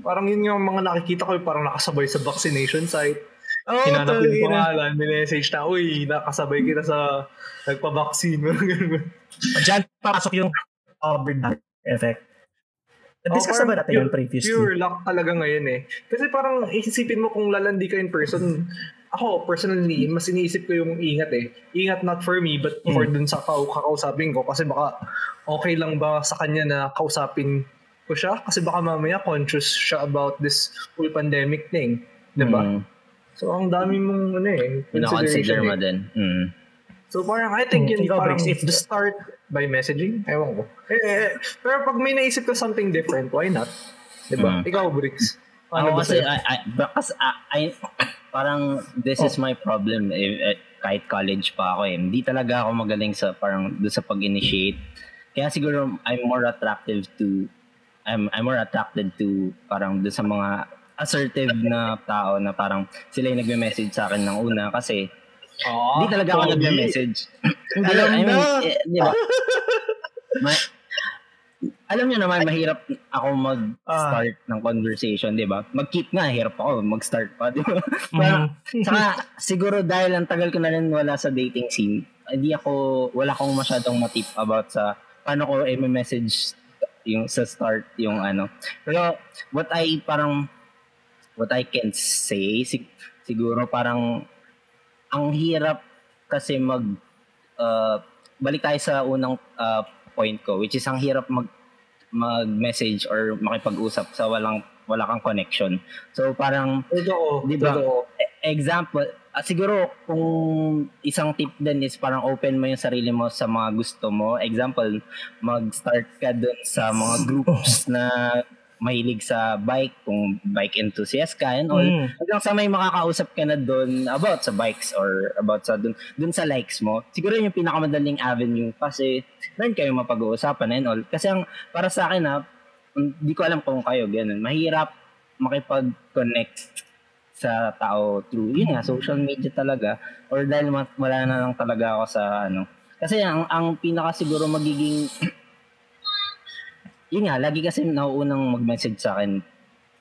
parang yun yung mga nakikita ko, parang nakasabay sa vaccination site. Oh, Hinanap yung pangalan, minessage na, uy, nakasabay kita sa nagpa-vaccine. Ganun. Diyan pasok yung overdone effect. Na-discuss Oh, na ba natin yung previously? Pure luck talaga ngayon eh. Kasi parang isipin mo kung lalandi ka in person, ako personally, mas iniisip ko yung ingat eh. Ingat not for me, but for Mm. dun sa kau kakausapin ko. Kasi baka okay lang ba sa kanya na kausapin ko siya? Kasi baka mamaya conscious siya about this whole pandemic thing. Diba? Mm, So ang dami mong ano eh. Consideration mo eh. din. Mm. So parang I think Hmm, yun ikaw, parang if the start by messaging, ewan ko. Eh, eh, eh, pero pag may naisip ka something different, why not? Diba? Hmm. Ikaw, Briggs. Ako ba kasi? I, I, because I, I- parang this is my problem eh, eh, kahit college pa ako eh. Hindi talaga ako magaling sa parang doon sa pag-initiate. Kaya siguro I'm more attractive to I'm I'm more attracted to parang doon sa mga assertive na tao na parang sila yung nagme-message sa akin ng una kasi Ah, hindi talaga ako nagme-message. Hindi, Alam I mean, na. eh, di ba? alam niyo naman, mahirap ako mag-start ng conversation, di ba? Mag-keep nga, hirap ako mag-start pa, di ba? Mhm. saka, siguro dahil ang tagal ko na rin wala sa dating scene, hindi ako, wala akong masyadong matip about sa paano ko i-message yung sa start yung ano. Pero what I parang what I can say sig- siguro parang ang hirap kasi mag uh, balik tayo sa unang uh, point ko which is ang hirap mag mag-message or makipag-usap sa walang wala kang connection. So parang Totoo. Di ba? Totoo. example, Ah, siguro kung isang tip din is parang open mo yung sarili mo sa mga gusto mo. Example, mag-start ka dun sa mga groups na mahilig sa bike, kung bike enthusiast ka and all. Mm. Hanggang sa may makakausap ka na dun about sa bikes or about sa dun, dun sa likes mo. Siguro yun yung pinakamadaling avenue kasi meron kayo mapag-uusapan and all. Kasi ang para sa akin ha, hindi ko alam kung kayo ganun. Mahirap makipag-connect sa tao through yun nga social media talaga or dahil wala na lang talaga ako sa ano kasi ang ang pinaka siguro magiging yun nga lagi kasi nauunang mag-message sa akin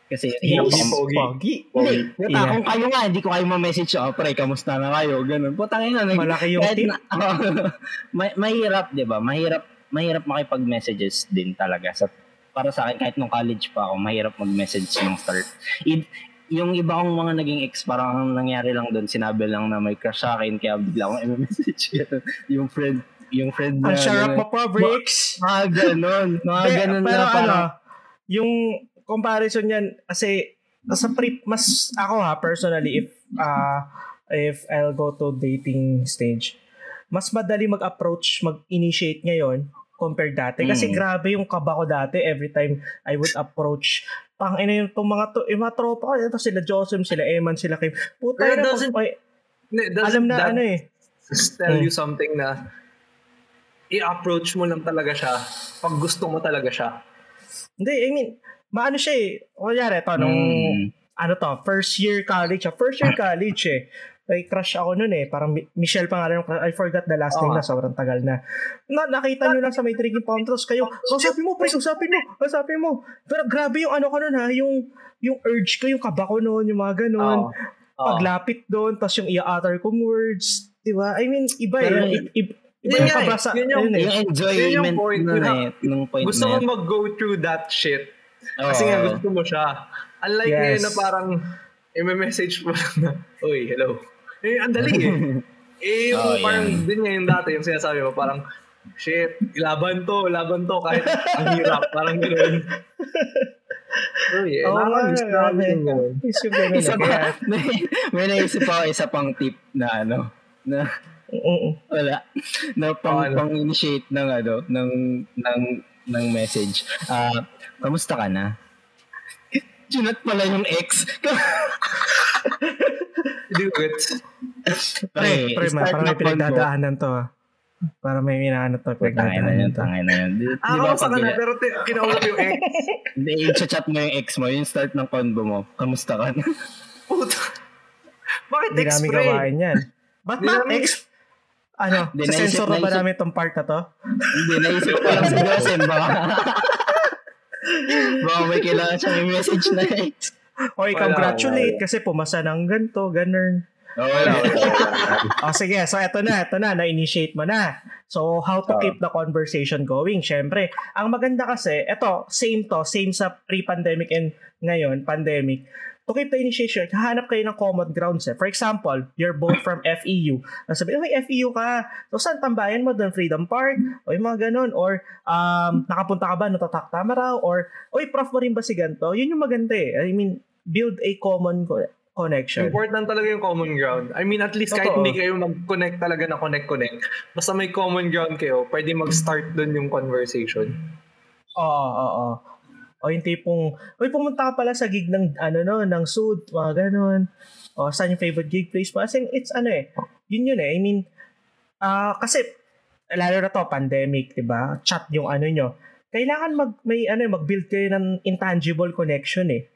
kasi hirap Yes. ako Pogi. Pogi. hindi, Yeah. kung kayo nga, hindi ko kayo ma-message, oh, pre, kamusta na kayo, ganun. Puta ngayon, nag- Malaki yung kahit tip. na- may, mahirap, di ba? Mahirap, mahirap makipag-messages din talaga. Sa, para sa akin, kahit nung college pa ako, mahirap mag-message nung start. I- yung iba kong mga naging ex, parang ang nangyari lang doon, sinabi lang na may crush sa akin, kaya bigla akong i-message yung friend, yung friend na, Ang sarap mo pa, Bricks. mga ganun, mga pero na parang, ano, yung comparison niyan, kasi sa pre, mas ako ha, personally, if uh, if I'll go to dating stage, mas madali mag-approach, mag-initiate ngayon compared dati. Kasi Mm. grabe yung kaba ko dati every time I would approach. Pang ina yung tong mga to, yung mga tropa ko, ito sila Josem, sila Eman, sila Kim. Puta Pero na, doesn't- ay, Hindi, doesn't alam na that ano eh. tell Mm. you something na i-approach mo lang talaga siya pag gusto mo talaga siya. Hindi, I mean, maano siya eh. Kunyari, ito, nung, Mm. ano to, first year college. First year college eh. May crush ako nun eh. Parang Mi- Michelle pangalan ng I forgot the last name Oo. na. Sobrang tagal na. na nakita nyo lang sa may drinking fountains kayo. Kausapin mo, pre. Kausapin mo. Kausapin mo. Pero grabe yung ano ko nun ha. Yung, yung urge ko, yung kaba ko nun, yung mga ganun. Oo. Oo. Paglapit doon, tapos yung i-utter kong words. Di ba? I mean, iba eh. Pero- I- i- Iba Yun yung nga eh. kaba sa, Yun yung- ayun eh. yung enjoyment Yun yung point. Yun eh, nung point gusto na mo yan. mag-go through that shit kasi Oo. nga gusto mo siya. Unlike Yes. ngayon na parang i-message mo lang na, Uy, hello. Eh, ang dali eh. eh, yung Oh, parang yan. din ngayon dati, yung sinasabi mo, parang, shit, laban to, laban to, kahit ang hirap, parang gano'n. Uy, eh, Oo, nakakamiss nga, na yung yung ganun isa pa, may, may naisip ako isa pang tip na ano, na mm, wala, na pang, Oh, ano? pang initiate ng ano, ng, ng, ng message. Ah, kamusta ka na? Chinat pala yung ex. Hindi gets. Pre, pre, ma, parang may pinagdadaanan to ah. Para may minaano to, Tangay na yun, tangay na yun. Di, di Ah, ba sa pag ka na, pero ti- kinausap yung ex. Hindi, i-chat mo yung ex mo, yung start ng convo mo. Kamusta ka na? Puta. Bakit Hindi ex, namin pre? gawain yan. Ba't Hindi ba namin- ex? Ano, Hindi, sa sensor na ba namin itong part na to? Hindi, naisip ko lang si Josem. Baka, baka may kailangan siyang i-message na. Oy, Wala, congratulate kasi pumasa ng ganito, ganun. Oh, wala, wala, wala. O sige, so eto na, eto na, na-initiate mo na. So, how to Oo. keep the conversation going? Siyempre, ang maganda kasi, eto, same to, same sa pre-pandemic and ngayon, pandemic. To keep the initiation, hahanap kayo ng common grounds eh. For example, you're both from FEU. Sabi, oh, FEU ka. So, saan tambayan mo doon? Freedom Park? O yung mga ganun. Or, um, nakapunta ka ba no Tatak Tamaraw? Or, oy, prof mo rin ba si ganito? Yun yung maganda eh. I mean, build a common co- connection. Important talaga yung common ground. I mean, at least kahit Totoo. hindi kayo mag-connect talaga na connect-connect, basta may common ground kayo, pwede mag-start dun yung conversation. Oo, oo, oo. O yung tipong, uy, pumunta ka pala sa gig ng, ano no, ng Sud, mga ganun. O, saan yung favorite gig place mo? As in, it's ano eh, yun yun eh. I mean, ah kasi, lalo na to, pandemic, di ba? Chat yung ano nyo. Kailangan mag, may, ano, eh, mag-build kayo ng intangible connection eh.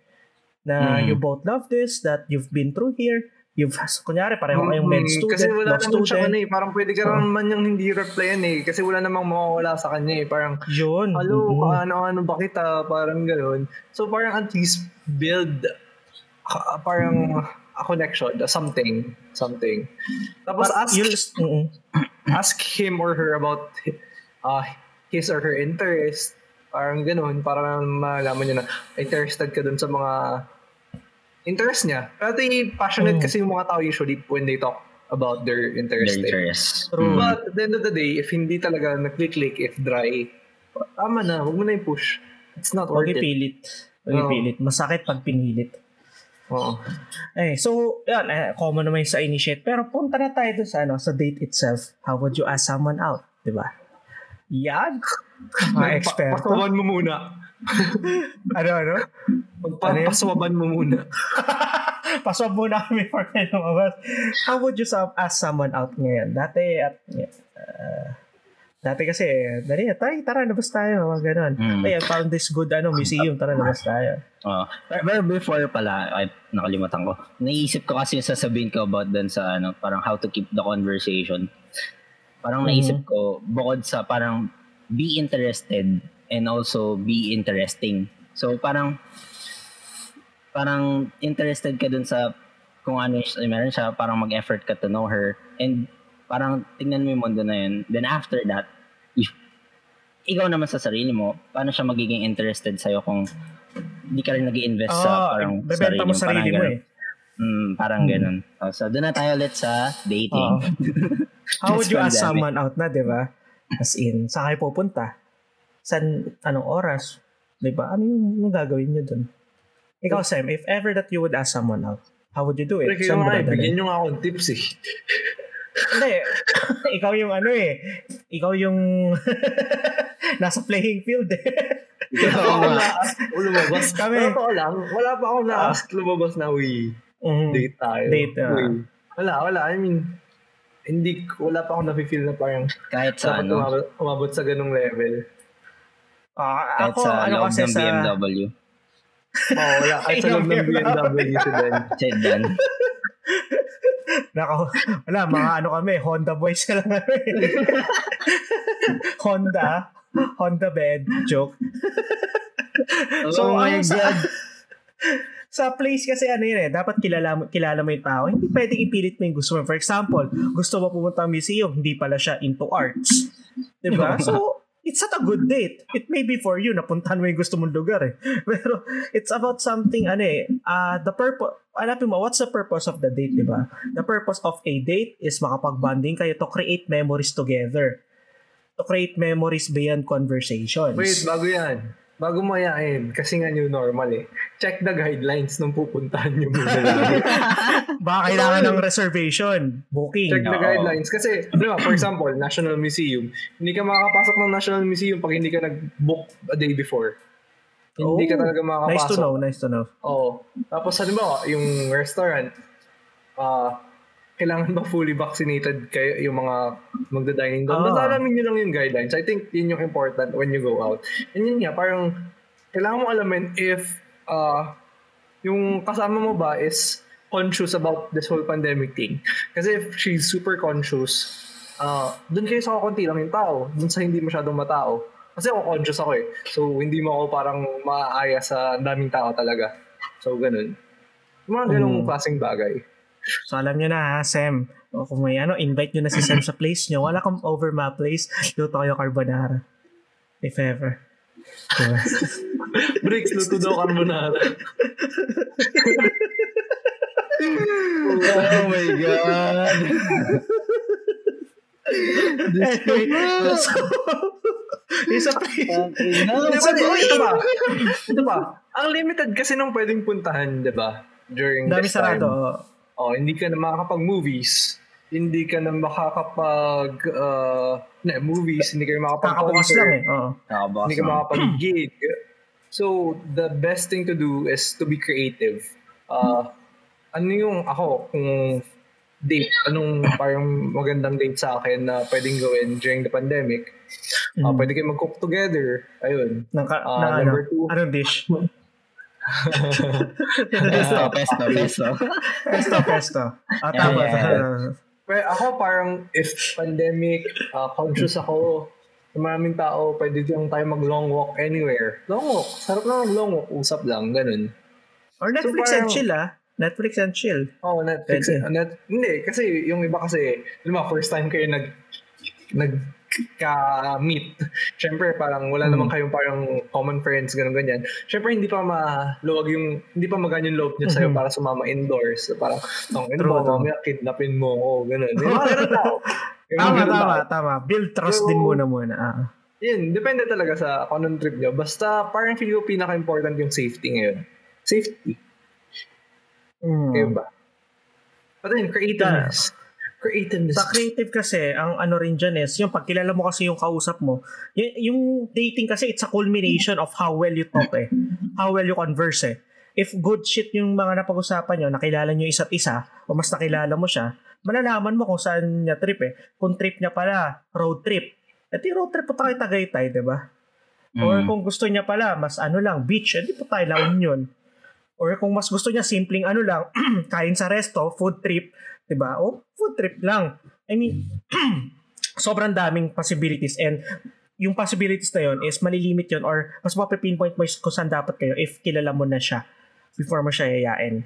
Na Mm. you both love this, that you've been through here, you've, kunyari, pareho kayong med student, Kasi wala naman siya student. ano eh. Parang pwede ka naman yung hindi replyan eh. Kasi wala namang mawawala sa kanya eh. Parang, Yun. hello, Mm-mm. ano-ano ba kita? Parang gano'n. So parang at least build uh, parang a connection, something, something. Tapos But ask, you'll- mm-mm. ask him or her about uh, his or her interest. Parang ganun, para malaman niya na interested ka dun sa mga interest niya. Pero yung passionate Mm. kasi yung mga tao usually when they talk about their Their interest. eh. interest. True. Mm. But at the end of the day, if hindi talaga nag-click-click, if dry, tama na, huwag mo na yung push. It's not Huwag worth it. ipilit. Huwag ipilit. Masakit pag pinilit. Oo. Eh, so, yan, eh, common naman yung sa initiate. Pero punta na tayo dun sa, ano, sa date itself. How would you ask someone out? Di ba? Yan. Mga Pa- eksperto. Pasawaban mo muna. Ano, ano? Pagpapaswaban mo muna. Paswab muna kami for kayo lumabas. How would you ask someone out ngayon? Dati, at, uh, dati kasi, dali, tara, tara, labas tayo, mga ganon. Mm. Ay, I found this good, ano, museum, tara, labas tayo. Oh. Pero before pala, ay, nakalimutan ko. Naisip ko kasi yung sasabihin ko about dun sa ano, parang how to keep the conversation. Parang Mhm. naisip ko, bukod sa parang be interested and also be interesting. So parang parang interested ka dun sa kung ano yung meron siya, parang mag-effort ka to know her. And parang tingnan mo yung mundo na yun. Then after that, if, ikaw naman sa sarili mo, paano siya magiging interested sa'yo kung hindi ka rin nag invest sa Ah, parang bebenta mo sarili mo eh. Mm, parang Hmm. ganun. Oh, so, doon na tayo ulit sa dating. Oo. How would you ask someone out na, di ba? As in, saan kayo pupunta? San, anong oras? Di ba? Ano yung, yung gagawin nyo dun? Ikaw, Sam, if ever that you would ask someone out, how would you do it? Kayo Saan mo dadalhin? bigyan nyo nga akong tips eh. Hindi. ikaw yung ano eh. Ikaw yung nasa playing field eh. Wala pa ako na-ask lumabas. Kami. Wala pa ako lang. Wala pa ako na-ask lumabas na we Mhm. date tayo. Date, ah. Uy. Wala, wala. I mean, hindi, ko- wala pa ako na-feel na parang Kahit sa ano, umabot, umabot sa ganung level. Ah, kahit ako, sa ano kasi ng sa... BMW. Oo, oh, wala. Kahit sa loob ng BMW si Ben. Sedan. Nako, wala, mga ano kami, Honda boys ka lang kami. Honda, Honda bed, joke. oh my ano, sa- God. sa place kasi ano yun eh, dapat kilala mo, kilala mo yung tao. Hindi pwedeng ipilit mo yung gusto mo. For example, gusto mo pumunta ng museum, hindi pala siya into arts. Diba? So, it's not a good date. It may be for you, napuntahan mo yung gusto mong lugar eh. Pero, it's about something, ano eh, uh, the purpose, hanapin mo, what's the purpose of the date, diba? The purpose of a date is makapag-bonding kayo to create memories together. To create memories beyond conversations. Wait, bago yan. Bago mo yain, kasi nga new normal eh. Check the guidelines nung pupuntahan nyo muna. Baka kailangan ng reservation, booking. Check the Oo. guidelines. Kasi, di ba, for example, National Museum, hindi ka makakapasok ng National Museum pag hindi ka nag-book a day before. Hindi ka Oh, talaga makakapasok. Nice to know, nice to know. Oo. Tapos, halimbawa, yung restaurant, ah, kailangan ba fully vaccinated kayo yung mga magda-dining doon? Ah. Basta alamin nyo lang yung guidelines. I think yun yung important when you go out. And yun nga, parang kailangan mo alamin if ah, yung kasama mo ba is conscious about this whole pandemic thing. Kasi if she's super conscious, ah doon kayo sa kakunti lang yung tao. Doon sa hindi masyadong matao. Kasi ako conscious ako eh. So, hindi mo ako parang maaaya sa daming tao talaga. So, ganun. Yung mga ganung Mm. klaseng bagay. So alam nyo na ha, Sam. O kung may ano, invite nyo na si Sam sa place nyo. Wala kang over my place. Luto kayo carbonara. If ever. Diba? Bricks, luto daw carbonara. Oh my God. anyway, so, yung sa place. Di ba, oh, ito ba? Ito ba? Ang limited kasi nung pwedeng puntahan, di ba? During Dami this time. sarado. Oh, hindi ka na makakapag-movies. Hindi ka na makakapag uh, na, movies, hindi ka na Kakabukas makakapag lang eh. Oo. Nakabukas Hindi ka makakapag-gig. So, the best thing to do is to be creative. Uh, ano yung ako, kung date, anong parang magandang date sa akin na pwedeng gawin during the pandemic? Uh, Mm. Pwede kayo mag-cook together. Ayun. Ng, ka, Ah, ng ano, number two. anong dish? Pesto, pesto, pesto. Pesto, pesto. Ah, Yeah, tama. yeah, tama. Pero ako parang if pandemic, uh, conscious ako, sa maraming tao, pwede lang tayo mag-long walk anywhere. Long walk. Sarap lang mag-long walk. Usap lang. Ganun. Or Netflix So, and parang- chill ah. Netflix and chill. Oh, Netflix. Pwede. uh, net, hindi, kasi yung iba kasi, di ba, first time kayo nag, nag ka-meet. Siyempre, parang wala Hmm. naman kayong parang common friends, ganun ganyan. Siyempre, hindi pa maluwag yung, hindi pa magaan yung loob niya sa'yo Mhm. para sumama indoors. Parang, tong ino mamaya kidnapin mo ako, ganun. Yung mga ganun tao. Tama, tama, tao. tama. Build trust Pero- din muna muna. Ah. Yun, depende talaga sa kung anong trip nyo. Basta parang feel ko pinaka-important yung safety ngayon. Safety. Mm. Kayo ba? But then, creativeness. Creativeness. Sa creative kasi, ang ano rin dyan is, yung pagkilala mo kasi yung kausap mo, y- yung dating kasi, it's a culmination of how well you talk eh. How well you converse eh. If good shit yung mga napag-usapan nyo, nakilala nyo isa't isa, o mas nakilala mo siya, malalaman mo kung saan niya trip eh. Kung trip niya pala, road trip. At yung road trip po tayo Tagaytay, di ba? Or Mm. kung gusto niya pala, mas ano lang, beach, edi po tayo La Union. Or kung mas gusto niya, simpleng ano lang, kain sa resto, food trip, 'di ba? O food trip lang. I mean, sobrang daming possibilities and yung possibilities na yon is malilimit yon or mas mapipinpoint mo kung saan dapat kayo if kilala mo na siya before mo siya yayain.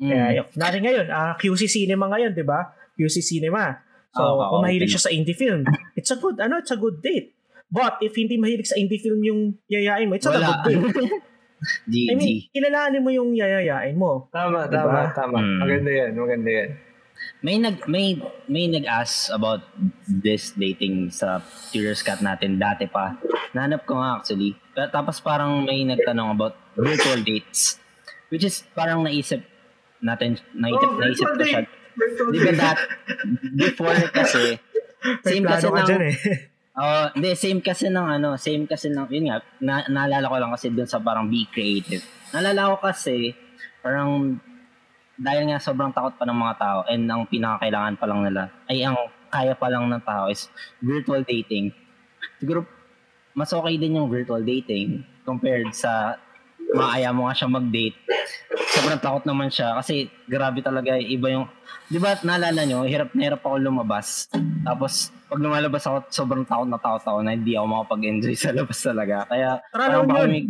Mm. Kaya yun. Nari ngayon, ah, QC Cinema ngayon, di ba? QC Cinema. So, Oo, kung oo, mahilig okay. siya sa indie film, it's a good, ano, it's a good date. But, if hindi mahilig sa indie film yung yayain mo, it's not a Wala. good date. GG. I mean, kilalanin mo yung yayayain mo. Tama, Diba? tama, tama. Mm. Maganda yan, maganda yan. May nag may may nag-ask about this dating sa Curious Cat natin dati pa. Nanap ko nga actually. Ta- Tapos parang may nagtanong about virtual dates. Which is parang naisip natin, naisip, Oh, naisip ko siya. Di ba that, before kasi, same kasi dyan eh. Oh, hindi, same kasi ng ano, same kasi ng, yun nga, na, naalala ko lang kasi dun sa parang be creative. Naalala ko kasi, parang, dahil nga sobrang takot pa ng mga tao and ang pinakakailangan pa lang nila, ay ang kaya pa lang ng tao is virtual dating. Siguro, mas okay din yung virtual dating compared sa maaya mo nga siya mag-date. Sobrang takot naman siya kasi grabe talaga iba yung, di ba naalala nyo, hirap na hirap ako lumabas. Tapos, pag lumalabas ako, sobrang takot na takot ako na hindi ako makapag-enjoy sa labas talaga. Kaya, Tara, parang baka yun. may,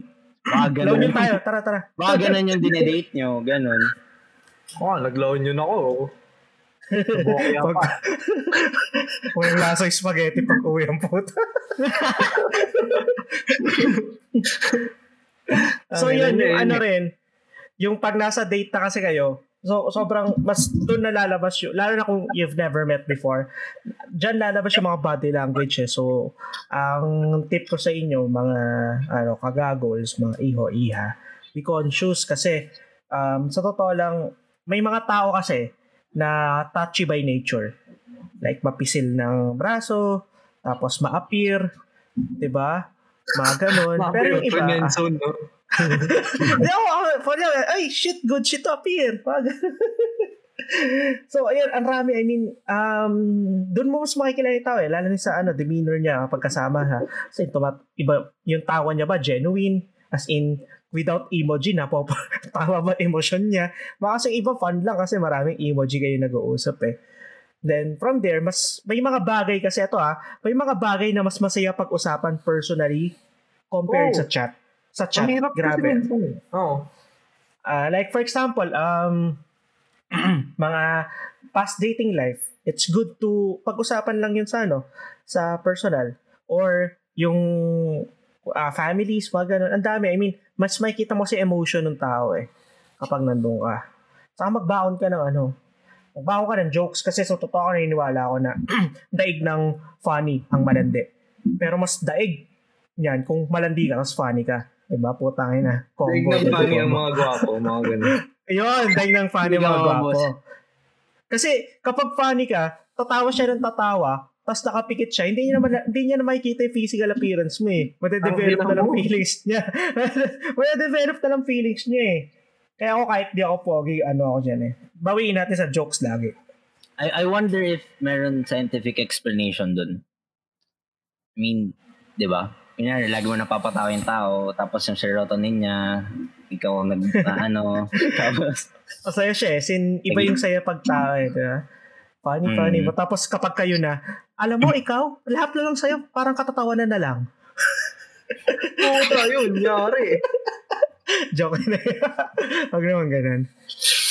baka ganun, yun tayo. Tara, tara. baka ganun yung dinedate nyo, ganun. Oh, naglaon yun ako. Pag, pa. walang lasa yung spaghetti pag uwi ang puta. so yun, yung ano rin, yung pag nasa date na kasi kayo, so sobrang, mas doon nalalabas yung, lalo na kung you've never met before, dyan lalabas yung mga body language eh. So, ang tip ko sa inyo, mga ano, kagagols, mga iho, iha, be conscious kasi um, sa totoo lang, may mga tao kasi na touchy by nature. Like mapisil ng braso, tapos ma-appear, 'di ba? Mga ganun. Pero yung iba, Friend zone, no? Ako, for real, ay, shit, good shit to appear. Pag, so, ayun, ang rami, I mean, um, doon mo mas makikilala yung tao eh, lalo na sa ano, demeanor niya kapag kasama ha. Kasi tumat, iba, yung tawa niya ba, genuine, as in, without emoji na po, tawa ba emotion niya. Baka kasi iba fun lang kasi maraming emoji kayo nag-uusap eh. Then from there, mas may mga bagay kasi ito ah, may mga bagay na mas masaya pag-usapan personally compared Oh. sa chat. Sa chat, Ang hirap kasi grabe. eh. Oo. Ah, like for example, um mga past dating life, it's good to pag-usapan lang yun sa ano, sa personal or yung ah, families, mga ganun. Ang dami. I mean, mas makikita mo si emotion ng tao eh kapag nandun ka. Saka magbaon ka ng ano, magbaon ka ng jokes kasi sa totoo ko naniniwala ako na daig ng funny ang malandi. Pero mas daig yan kung malandi ka, mas funny ka. Diba? Putangin na. Daig Combo. ng funny ang mga gwapo, mga ganun. Ayun, dahil ng funny ka mga gwapo. Kasi kapag funny ka, tatawa siya ng tatawa, tapos nakapikit siya, hindi niya naman hindi niya na makikita yung physical appearance mo eh. Made-develop Ang na lang feelings niya. Made-develop na lang feelings niya eh. Kaya ako kahit di ako pogi, ano ako dyan eh. Bawiin natin sa jokes lagi. I, I wonder if meron scientific explanation dun. I mean, di ba? Kunyari, lagi mo napapatawa yung tao, tapos yung serotonin niya, ikaw ang nag, na ano, tapos, Masaya siya eh. Sin, iba yung saya pagtawa eh. Diba? Funny, Mm. funny. Tapos kapag kayo na, alam mo, ikaw, lahat na lang sa'yo, parang katatawanan na lang. Puta, yun, yari. Joke na yun. Huwag naman ganun.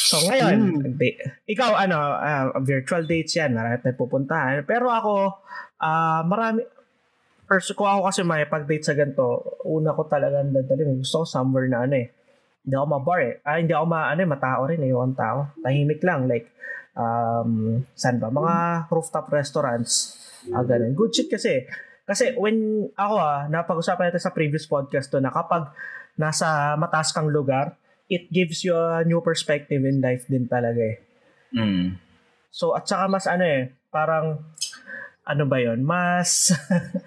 So ngayon, Hmm. di- ikaw ano, ah, virtual dates yan, marami tayo pupuntahan. Pero ako, ah marami, first ko ako kasi may pag-date sa ganito, una ko talaga dadali, gusto ko somewhere na ano eh. Hindi ako ma-bar eh. Ah, hindi ako ma, ano eh, matao rin eh, yung tao. Tahimik lang, like, um, saan ba? Mga rooftop restaurants. Ah, ganun. Good shit kasi. Kasi when ako ah, napag-usapan natin sa previous podcast to na kapag nasa mataas kang lugar, it gives you a new perspective in life din talaga eh. Mm. So, at saka mas ano eh, parang, ano ba yon Mas,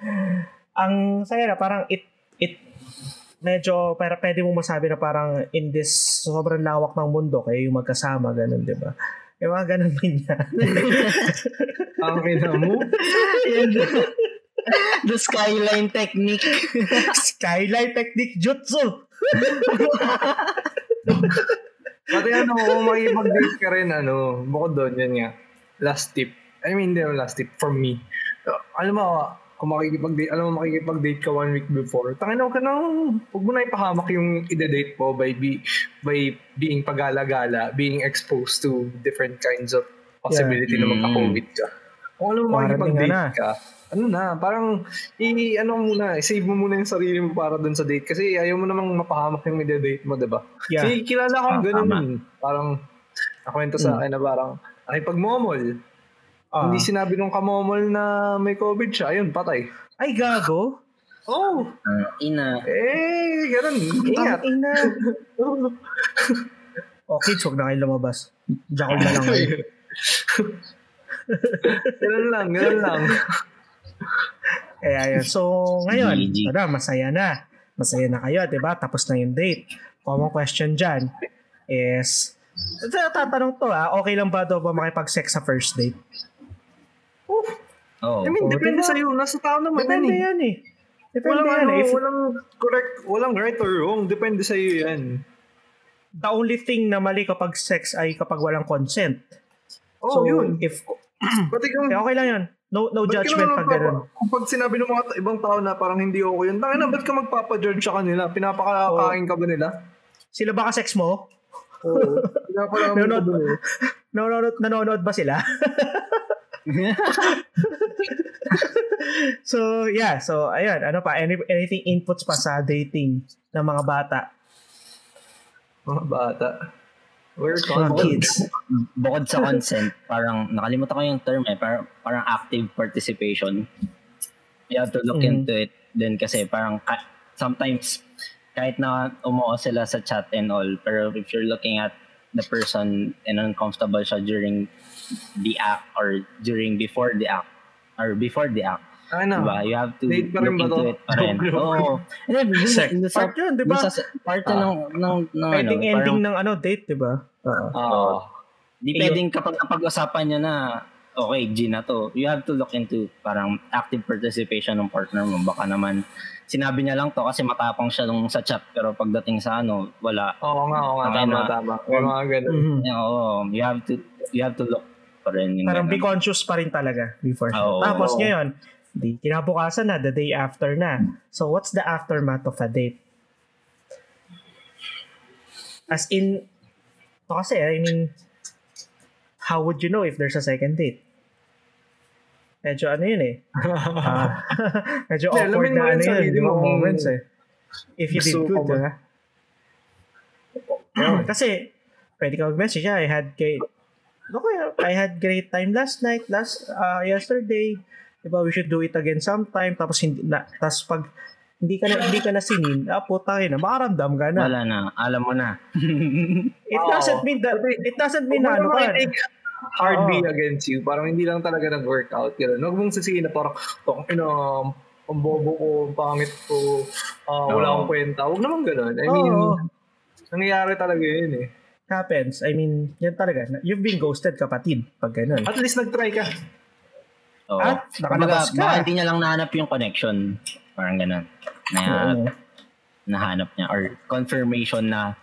ang saya na, parang it, it, medyo, pero pwede mo masabi na parang in this sobrang lawak ng mundo, kayo yung magkasama, ganun, di ba? Yung mga ganun din niya. Ang ina mo. The skyline technique. Skyline technique jutsu! Pati ano, kung makikipag-date ka rin, ano, bukod doon, yan nga. Last tip. I mean, hindi yung last tip for me. Uh, alam mo, kung makikipag-date, alam mo, makikipag-date ka one week before, tangin ka nang, huwag mo na ipahamak yung ide-date mo by, be, by being pagala-gala, being exposed to different kinds of possibility Yeah. na magka-COVID ka. Kung alam mo makikipag-date ka na. Ano na, parang, i, ano muna, save mo muna yung sarili mo para dun sa date kasi ayaw mo namang mapahamak yung ide-date mo, diba? Yeah. Kasi kilala Ah, akong ganun. tama. eh. Parang, nakwento sa Hmm. akin na parang, ay pagmomol. Ah. Hindi sinabi nung kamomol na may COVID siya. Ayun, patay. Ay, gago! Oh, Ah, ina. eh, ganun. Ingat. Ang ina. O, kids, huwag na kayo lumabas. Jackal na lang ganun lang, ganun lang. Kaya yun. So, ngayon, tada, masaya na. Masaya na kayo, di ba? Tapos na yung date. Common question dyan is, tatanong to ah, okay lang ba daw ba makipag-sex sa first date? Oh. I mean, Oh, depende diba? sa'yo. Nasa tao naman Depende yan eh. yan eh. Depende Walang, yan ano, eh. If, walang correct, walang right or wrong. Depende sa'yo yan. the only thing na mali kapag sex ay kapag walang consent. Oh, so, yun. if, Pati kung, eh, okay lang yun. No, no Ba't judgment pag ganun. Kung pag sinabi ng mga ta- ibang tao na parang hindi okay yun, tangin na, ba't ka magpapa-judge sa kanila? Pinapakakain ka ba nila? Sila ba ka-sex mo? Oo. Pinapakakain Nanonood ba? Nanonood, nanonood ba sila? so, yeah. So, ayun. Ano pa? Any, anything inputs pa sa dating ng mga bata? Mga bata. We're confident. kids. Bukod sa consent, parang nakalimutan ko yung term eh, parang, parang active participation. You have to look Mhm. into it din kasi parang ka- sometimes kahit na umuo sila sa chat and all, pero if you're looking at the person and uncomfortable siya during the act or during before the act or before the act, Ano? diba? You have to Date pa rin look ba into to? it pa rin. Oo. And then, dun- dun sa- Part yun, di ba? sa part yun ng, ng, ng, ano, Ending, parang- ng ano, date, di ba? Oo. Oo. Di Ayun. pwedeng kapag napag-usapan niya na, okay, G na to, you have to look into parang active participation ng partner mo. Baka naman, sinabi niya lang to kasi matapang siya nung sa chat, pero pagdating sa ano, wala. Oo nga, oo nga. Tama na. tama. May mga ganun. Mhm. Eh, Oo, you have to, you have to look pa rin. Parang be conscious pa rin talaga before. Oo. Tapos ngayon, di, kinabukasan na, the day after na. So, what's the aftermath of a date? As in, kasi, I mean, how would you know if there's a second date? Medyo ano yun eh. Ah, medyo awkward na ano yun, yung mo mga moments eh. If you did good, diba? Yun, Kasi, pwede ka mag-message, "Yeah, I had great, okay, I had great time last night, last, uh, yesterday, diba, we should do it again sometime, tapos hindi, na, tapos pag, hindi ka na, hindi ka na sinin, ah, puta na, makaramdam ka na. Wala na, alam mo na. It Oo. doesn't mean that, it doesn't mean na ano ka. hard Oo. be against you. Parang hindi lang talaga nag-workout. Yun. Huwag mong sisihin na parang, tong ina, ang bobo ko, ang pangit ko, ah, wala Oo. akong kwenta. Huwag naman ganun. I mean, Oo. nangyayari talaga yun eh. Happens. I mean, yan talaga. You've been ghosted, kapatid, pag ganun. At least nag-try ka. Oo. At Kumbaga, nakalabas ka. baka hindi niya lang nahanap yung connection. Parang ganun. Na, Oo. nahanap niya. Or confirmation na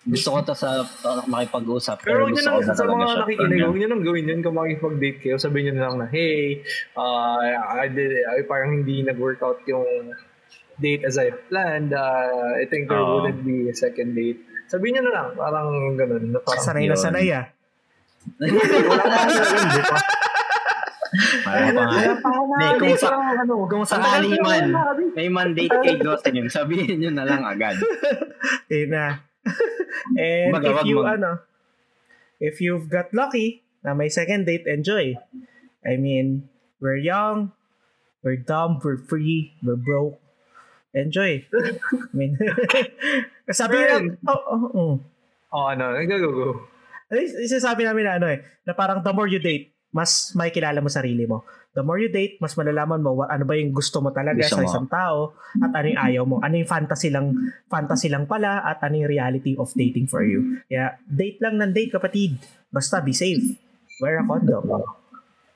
gusto ko to sa sa makipag-usap Pero pero, gusto ko na sa mga nakikinig, huwag nyo nang gawin yun kung makikipag-date kayo. Sabihin nyo na lang na, hey, uh, I did, ay, parang hindi nag-workout yung date as I planned. Uh, I think there Oo. wouldn't be a second date. Sabihin nyo na lang, parang ganun. Na parang, Sanay na sanay ah. wala pa ba? Parang pa nga. Hindi, kung sa, ano, kung sakali man, na, may mandate kay Gosen, sabihin nyo na lang agad. Na. And Kumbaga, if you, mag- ano, if you've got lucky na may second date, enjoy. I mean, we're young, we're dumb, we're free, we're broke. enjoy. I mean, sabi nila, oh, oh, oh. Oh, ano, nag-go-go. Ay, Isasabi namin na ano eh, na parang the more you date, mas may kilala mo sarili mo. The more you date, mas malalaman mo wa- ano ba yung gusto mo talaga Gusto sa mo. isang tao at ano yung ayaw mo. Ano yung fantasy lang, fantasy lang pala at ano yung reality of dating for you. Kaya date lang ng date kapatid. Basta be safe. Wear a condom.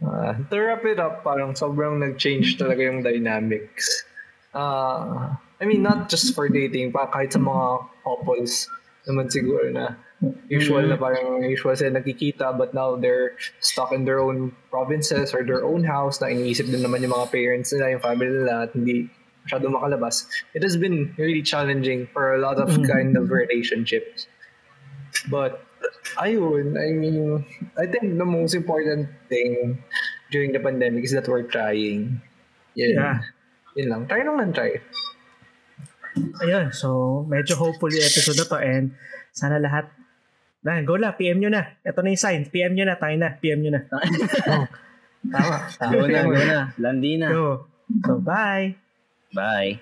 Ah, to wrap it up, parang sobrang nag-change talaga yung dynamics. Ah, I mean, not just for dating, pa kahit sa mga couples naman siguro na usual na parang usual sila nagkikita but now they're stuck in their own provinces or their own house na iniisip din naman yung mga parents nila, yung family nila at hindi masyado makalabas. It has been really challenging for a lot of Mhm. kind of relationships. But ayun, I mean, I think the most important thing during the pandemic is that we're trying. Yun. Yeah. Yun lang. Try lang try. Ayun, so medyo hopefully episode na to and sana lahat na, go na, PM nyo na. Ito na yung sign. PM nyo na, tayo na. PM nyo na. Tama. Tama. Go na, go na. Landi na. Go. So, bye. Bye.